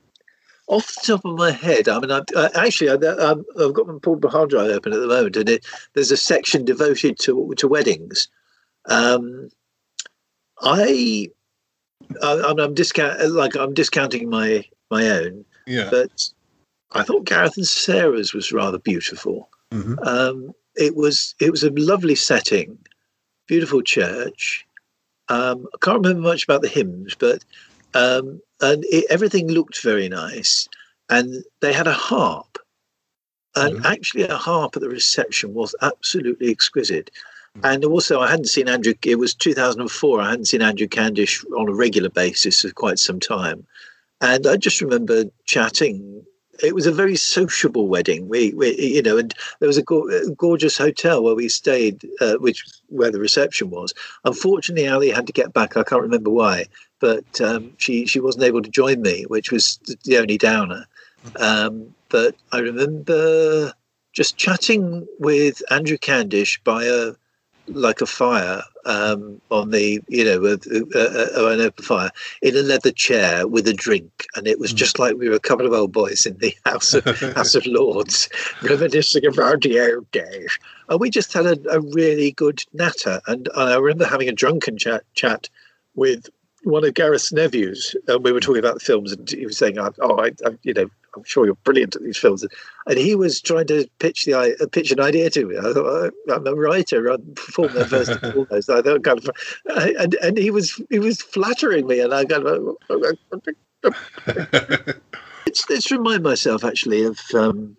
off the top of my head, I mean, I, I, actually, I, I'm, I've got my portable hard drive open at the moment, and it, there's a section devoted to to weddings. Um, I, I I'm, I'm discount like I'm discounting my my own,
yeah,
but I thought Gareth and Sarah's was rather beautiful.
Mhm.
Um, it was it was a lovely setting, beautiful church. Um, I can't remember much about the hymns, but um, and it, everything looked very nice. And they had a harp, and actually a harp at the reception was absolutely exquisite. And also, I hadn't seen Andrew. It was 2004. I hadn't seen Andrew Candish on a regular basis for quite some time, and I just remember chatting. It was a very sociable wedding. We, we you know, and there was a, go- gorgeous hotel where we stayed, uh, which where the reception was. Unfortunately, Ali had to get back. I can't remember why, but um, she she wasn't able to join me, which was the only downer. Um, but I remember just chatting with Andrew Candish by a like a fire um, on the you know uh, uh, uh, an open fire in a leather chair with a drink, and it was just like we were a couple of old boys in the House of House of Lords, reminiscing about the old days. And we just had a, a really good natter, and, and I remember having a drunken chat chat with one of Gareth's nephews, and we were talking about the films, and he was saying, "Oh, I, I you know." I'm sure you're brilliant at these films, and he was trying to pitch the uh, pitch an idea to me. I thought "Oh, I'm a writer. I'm performer first and foremost. I thought kind of, and and he was he was flattering me, and I kind of it's let's remind myself actually of um,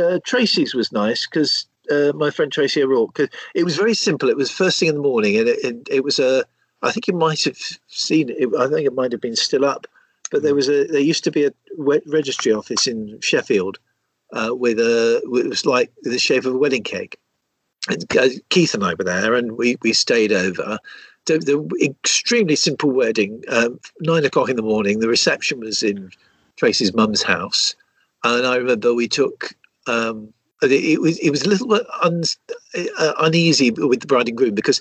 uh, Tracy's was nice because uh, my friend Tracy O'Rourke. it was very simple. It was first thing in the morning, and it, it, it was a. I think you might have seen it. I think it might have been still up, but there was a. There used to be a registry office in Sheffield uh, with a. It was like the shape of a wedding cake. And uh, Keith and I were there, and we we stayed over. The, the extremely simple wedding. Um, nine o'clock in the morning. The reception was in Tracy's mum's house, and I remember we took. Um, it, it was it was a little bit un, uh, uneasy with the bride and groom because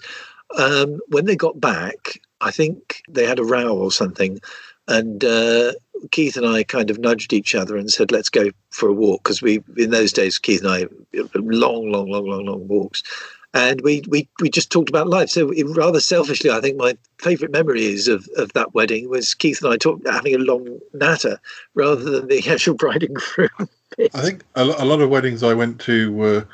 um, when they got back, I think they had a row or something, and uh, Keith and I kind of nudged each other and said, "Let's go for a walk," because we in those days Keith and I long, long, long, long, long walks. And we, we, we just talked about life. So it, rather selfishly, I think my favourite memories of, of that wedding was Keith and I talk, having a long natter rather than the actual bride and groom.
I think a, a lot of weddings I went to were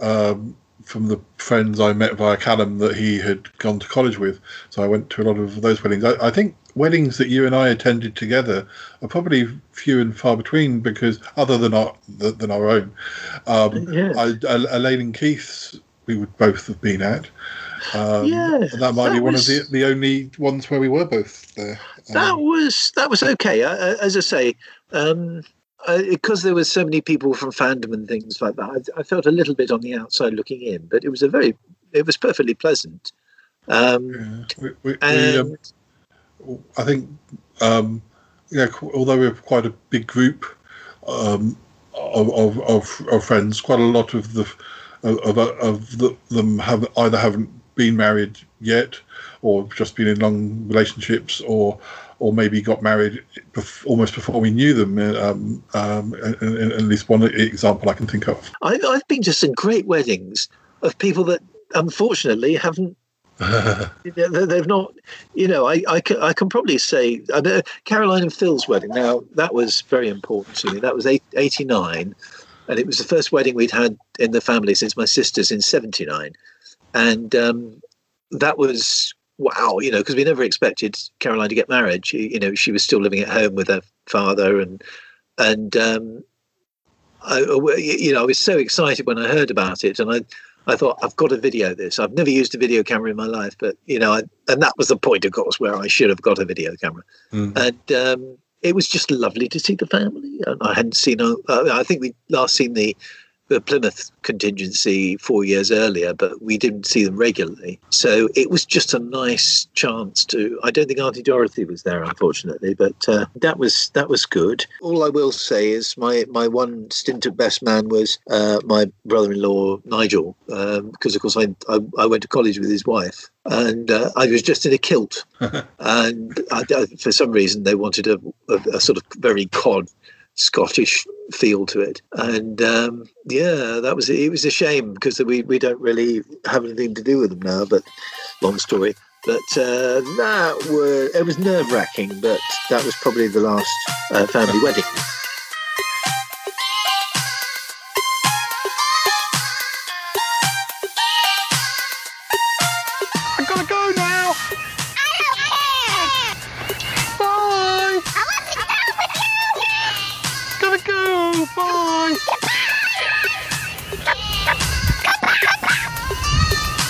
um, from the friends I met via Callum that he had gone to college with. So I went to a lot of those weddings. I, I think weddings that you and I attended together are probably few and far between because other than our than our own, um,
Yes.
I, Elaine and Keith's we would both have been at. Um,
Yes,
and that might be one
was-
of the the only ones where we were both there.
that was that was okay. Uh, as I say, um, because there were so many people from fandom and things like that, I, I felt a little bit on the outside looking in. But it was a very, it was perfectly pleasant. Um,
We, we, we,
and
um, I think, um, yeah, although we're quite a big group um, of, of, of, of friends, quite a lot of the of, of the, them have either haven't been married yet, or just been in long relationships, or or maybe got married bef- almost before we knew them. Um, um, and, and at least one example I can think of.
I, I've been to some great weddings of people that unfortunately haven't. they- They've not, you know. I, I, can, I can probably say I know Caroline and Phil's wedding. Now that was very important to me. That was eight, 89, and it was the first wedding we'd had in the family since my sister's in 79, and um, that was wow. You know, because we never expected Caroline to get married. She, you know, she was still living at home with her father, and and um, I, you know, I was so excited when I heard about it, and I, I thought I've got to video this. I've never used a video camera in my life, but you know, I, and that was the point, of course, where I should have got a video camera. And um, it was just lovely to see the family. And I hadn't seen, uh, I think we last seen the the Plymouth contingency four years earlier, but we didn't see them regularly. So it was just a nice chance to. I don't think Auntie Dorothy was there, unfortunately, but uh, that was that was good. All I will say is my my one stint at Best Man was uh, my brother-in-law Nigel, um, because of course I, I I went to college with his wife, and uh, I was just in a kilt, and I, for some reason they wanted a, a, a sort of very cod Scottish feel to it. And um, yeah, that was it. Was a shame because we we don't really have anything to do with them now. But long story. But uh, that were it was nerve wracking. But that was probably the last uh, family wedding.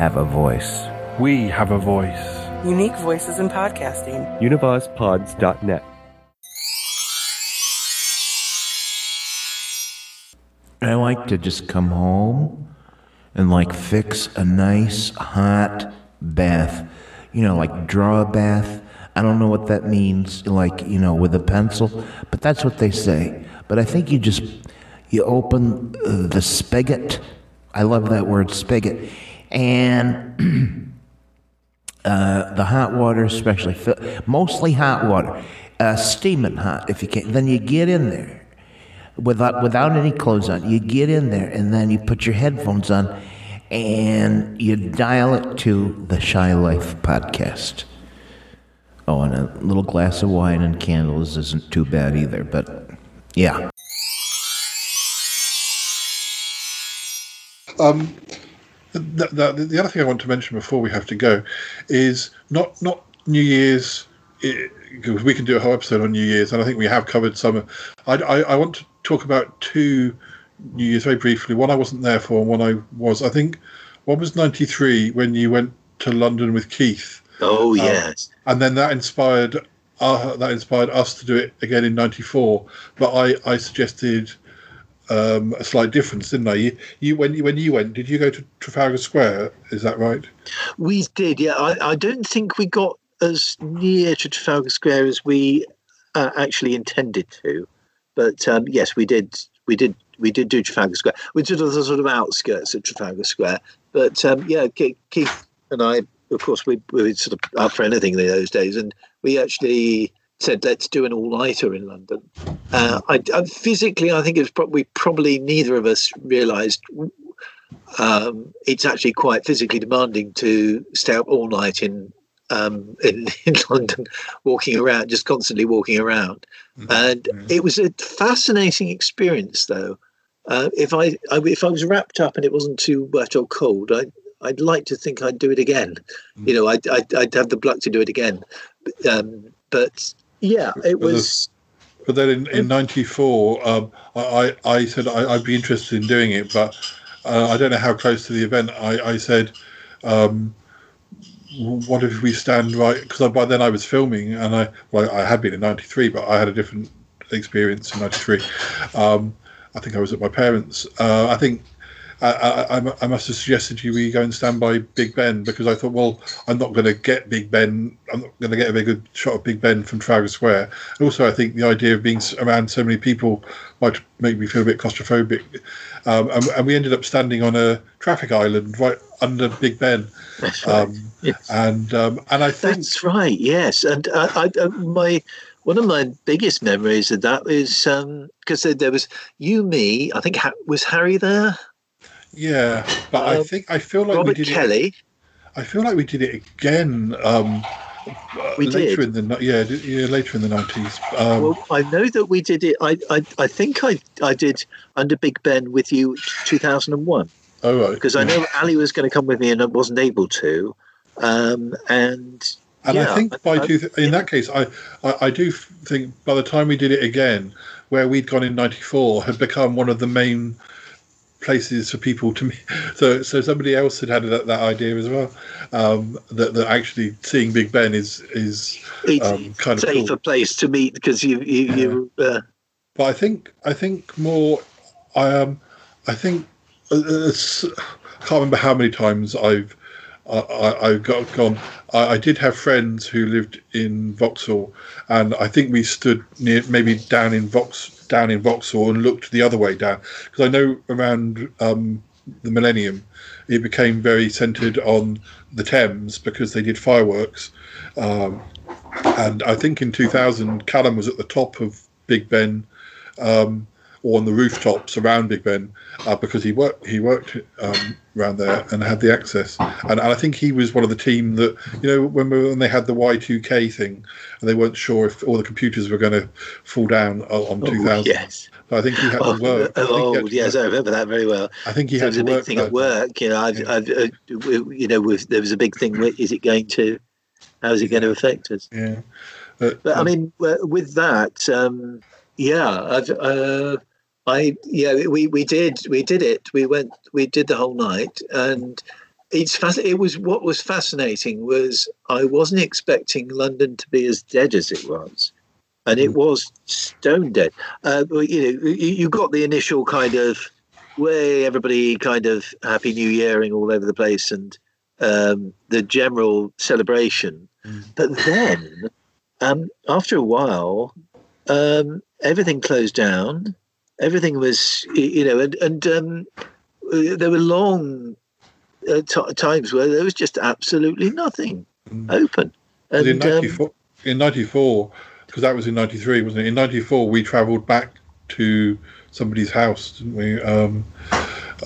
have a voice.
We have a voice.
Unique voices in podcasting.
UnivazPods.net.
I like to just come home and like fix a nice hot bath. You know, like draw a bath. I don't know what that means, like, you know, with a pencil, but that's what they say. But I think you just you open the spigot. I love that word spigot. And uh, the hot water, especially, mostly hot water, uh, steaming hot if you can. Then you get in there without without any clothes on. You get in there and then you put your headphones on and you dial it to the Shy Life podcast. Oh, and a little glass of wine and candles isn't too bad either, but yeah.
Um, the, the, the other thing I want to mention before we have to go is not not New Year's. Because we can do a whole episode on New Year's, and I think we have covered some. I, I, I want to talk about two New Year's very briefly. One I wasn't there for, and one I was. I think one was '93 when you went to London with Keith.
Oh
Um,
yes.
and then that inspired uh, that inspired us to do it again in '94. But I I suggested um, a slight difference, didn't I? You, you when you when you went, did you go to Trafalgar Square? Is that right?
We did, yeah. I, I don't think we got as near to Trafalgar Square as we uh, actually intended to, but um, yes, we did. We did. We did do Trafalgar Square. We did the sort of outskirts of Trafalgar Square, but um, yeah, Ke- Keith and I, of course, we, we were sort of up for anything in those days, and we actually said let's do an all-nighter in London. Uh, I, I physically, I think it was probably probably neither of us realised um, it's actually quite physically demanding to stay up all night in um, in, in London, walking around, just constantly walking around. And it was a fascinating experience, though. Uh, if I, I if I was wrapped up and it wasn't too wet or cold, I I'd like to think I'd do it again. You know, I'd, I'd I'd have the pluck to do it again. Um, but yeah, it was.
But then in, in '94, um, I, I I said I, I'd be interested in doing it, but uh, I don't know how close to the event. I, I said, um, what if we stand right? Because by then I was filming, and I well I had been in '93, but I had a different experience in '93. Um, I think I was at my parents'. Uh, I think I, I, I- I must have suggested to you we go and stand by Big Ben because I thought, well, I'm not going to get Big Ben. I'm not going to get a very good shot of Big Ben from Trafalgar Square. And also, I think the idea of being around so many people might make me feel a bit claustrophobic. Um, and, and we ended up standing on a traffic island right under Big Ben.
That's right.
Um, And um, and I think
That's right. Yes, and uh, I, I, my one of my biggest memories of that is because there, there was you, me. I think ha- was Harry there.
Yeah, but I
Um,
think I feel like
Robert
we did
Kelly.
It, I feel like we did it again um,
We
later
did.
in the yeah yeah later in the nineties. Um,
well, I know that we did it. I, I, I think I, I did under Big Ben with you, two thousand and one.
oh right,
Because I know Ali was going to come with me and I wasn't able to. Um, and
And
yeah,
I think by
I-
two, in that case, I, I I do think by the time we did it again, where we'd gone in '94, had become one of the main places for people to meet. So so somebody else had had that, that idea as well. Um, that that actually seeing Big Ben is is um, kind of
safer
cool.
place to meet because you you, you uh,
But I think I think more. I um I think uh, it's, I can't remember how many times I've I, I got gone. I, I did have friends who lived in Vauxhall, and I think we stood near maybe down in Vox down in Vauxhall and looked the other way down because I know around um, the Millennium it became very centred on the Thames because they did fireworks. Um, and I think in 2000, Callum was at the top of Big Ben, um, or on the rooftops around Big Ben, uh, because he worked he worked um, around there and had the access. And, and I think he was one of the team that you know when we- when they had the Y2K thing, and they weren't sure if all the computers were going to fall down on
Oh,
2000.
yes.
So I think he had to work.
Oh,
had to
yes,
work.
I remember that very well.
I think he
So
had to
a big
work
thing at work. You know, I've, I've, uh, you know, with, there was a big thing. with, Is it going to? How is it going to affect us?
Yeah. But,
But I mean, with that, um, yeah, I've, uh, I yeah, we we did we did it. We went we did the whole night, and it's fasc- It was what was fascinating was I wasn't expecting London to be as dead as it was, and it was stone dead. Uh, but, you know, you, you got the initial kind of way everybody kind of happy new yearing all over the place and um, the general celebration but then um, after a while um, everything closed down everything was you know and, and um, uh, there were long uh, t- times where there was just absolutely nothing open
But in
and um,
94, in 94, because that was in 93, wasn't it? In 94, we travelled back to somebody's house, didn't we? Um,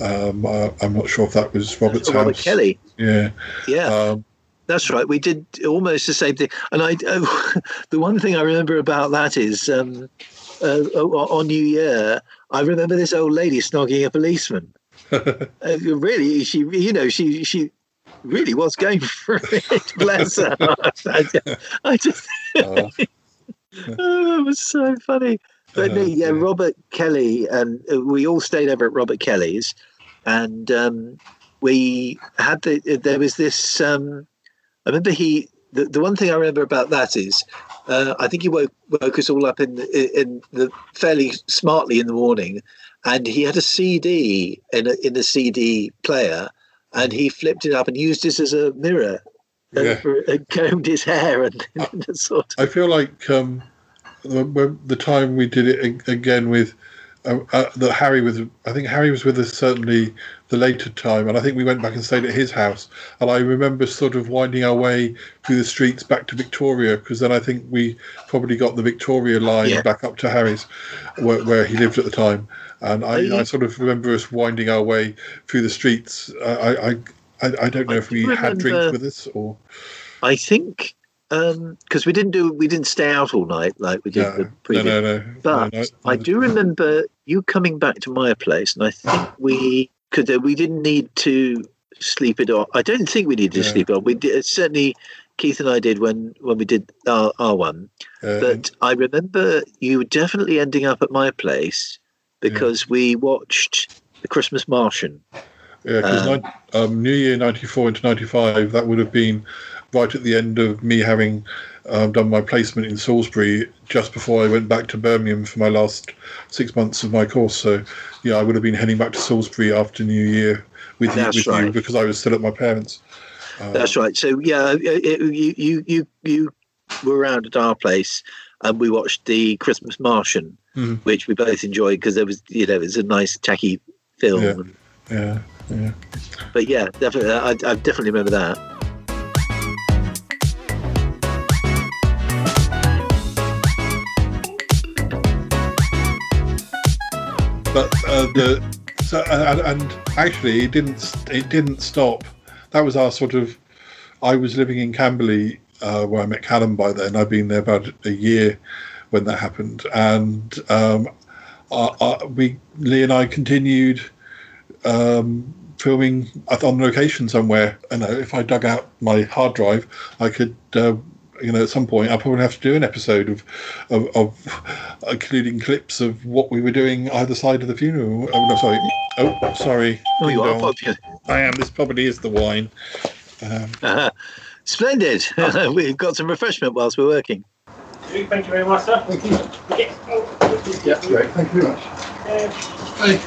um, uh, I'm not sure if that was Robert's
Robert
house.
Kelly
Yeah.
yeah
Um,
That's right. We did almost the same thing. And I, the one thing I remember about that is um, uh, on New Year, I remember this old lady snogging a policeman. uh, really, she, you know, she, she really was going for it. Bless her. I, just- I just,
uh,
oh, it was so funny. But no, yeah, Robert Kelly, and uh, we all stayed over at Robert Kelly's, and um, we had the. There was this. Um, I remember he. The, the one thing I remember about that is, uh, I think he woke woke us all up in the, in the fairly smartly in the morning, and he had a CD in a, in a CD player, and he flipped it up and used it as a mirror, and,
Yeah.
for, and combed his hair and, and sort of.
I feel like um, the, the time we did it again with uh, uh, that Harry was. I think Harry was with us certainly the later time, and I think we went back and stayed at his house. And I remember sort of winding our way through the streets back to Victoria, because then I think we probably got the Victoria line
Yeah.
back up to Harry's, where, where he lived at the time. And I,
Oh, you-
I sort of remember us winding our way through the streets. I, I, I, I don't know if we
do
had drinks with us or.
I think because we didn't do we didn't stay out all night like we did
No,
the previous.
no, no,
But
no, no,
I do remember you coming back to my place, and I think we could. We didn't need to sleep it off. I don't think we needed to sleep it off. We did certainly. Keith and I did when when we did our, our one,
Uh,
but I remember you definitely ending up at my place because we watched the Christmas Martian.
Yeah, because
Um,
um, New Year '94 into '95, that would have been right at the end of me having um, done my placement in Salisbury just before I went back to Birmingham for my last six months of my course. So, yeah, I would have been heading back to Salisbury after New Year with, you, with you because I was still at my parents'. Uh,
That's right. So yeah, it, it- you you you you were around at our place, and we watched the Christmas Martian,
Mhm.
which we both enjoyed because there was you know it was a nice tacky film.
Yeah. Yeah, yeah.
But yeah, definitely, I, I definitely remember that.
But uh, the so and, and actually it didn't it didn't stop. That was our sort of. I was living in Camberley uh, where I met Callum by then. I'd been there about a year when that happened, and um, we Lee and I continued um, filming on location somewhere. And uh, if I dug out my hard drive, I could. Uh, you know, at some point, I'll probably have to do an episode of, of, of including clips of what we were doing either side of the funeral. Oh, no, sorry. Oh, sorry.
Oh, you are popular.
I am. This probably is the wine. Um,
Uh, splendid. We've got some refreshment whilst we're working.
Thank you very much, sir. Thank you.
yeah, great. Thank you very much. Hey.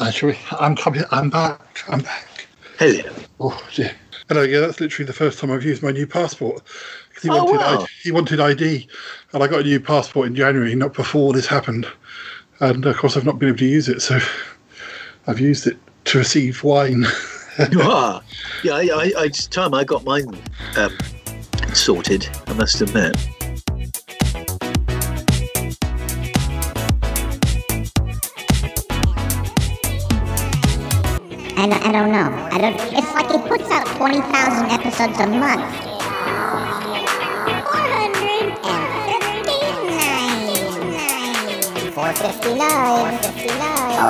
Actually, I'm coming. I'm back. I'm back.
Hello.
Oh dear. Hello. Yeah, that's literally the first time I've used my new passport. He
Oh,
wanted
wow.
ID, he wanted ID, and I got a new passport in January, not before this happened. And of course, I've not been able to use it, so I've used it to receive wine.
ah, yeah, I, I, I, it's time I got mine um, sorted, I must admit.
And I don't know. I don't. It's like he puts out twenty thousand episodes a month. Four hundred and fifty-nine. Four fifty-nine.
Fifty-nine.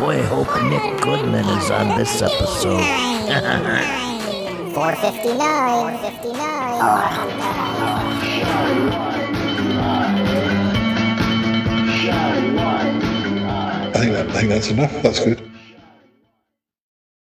Boy, hope Nick Goodman is on this episode.
459. 459.
I think that I think that's enough. That's good.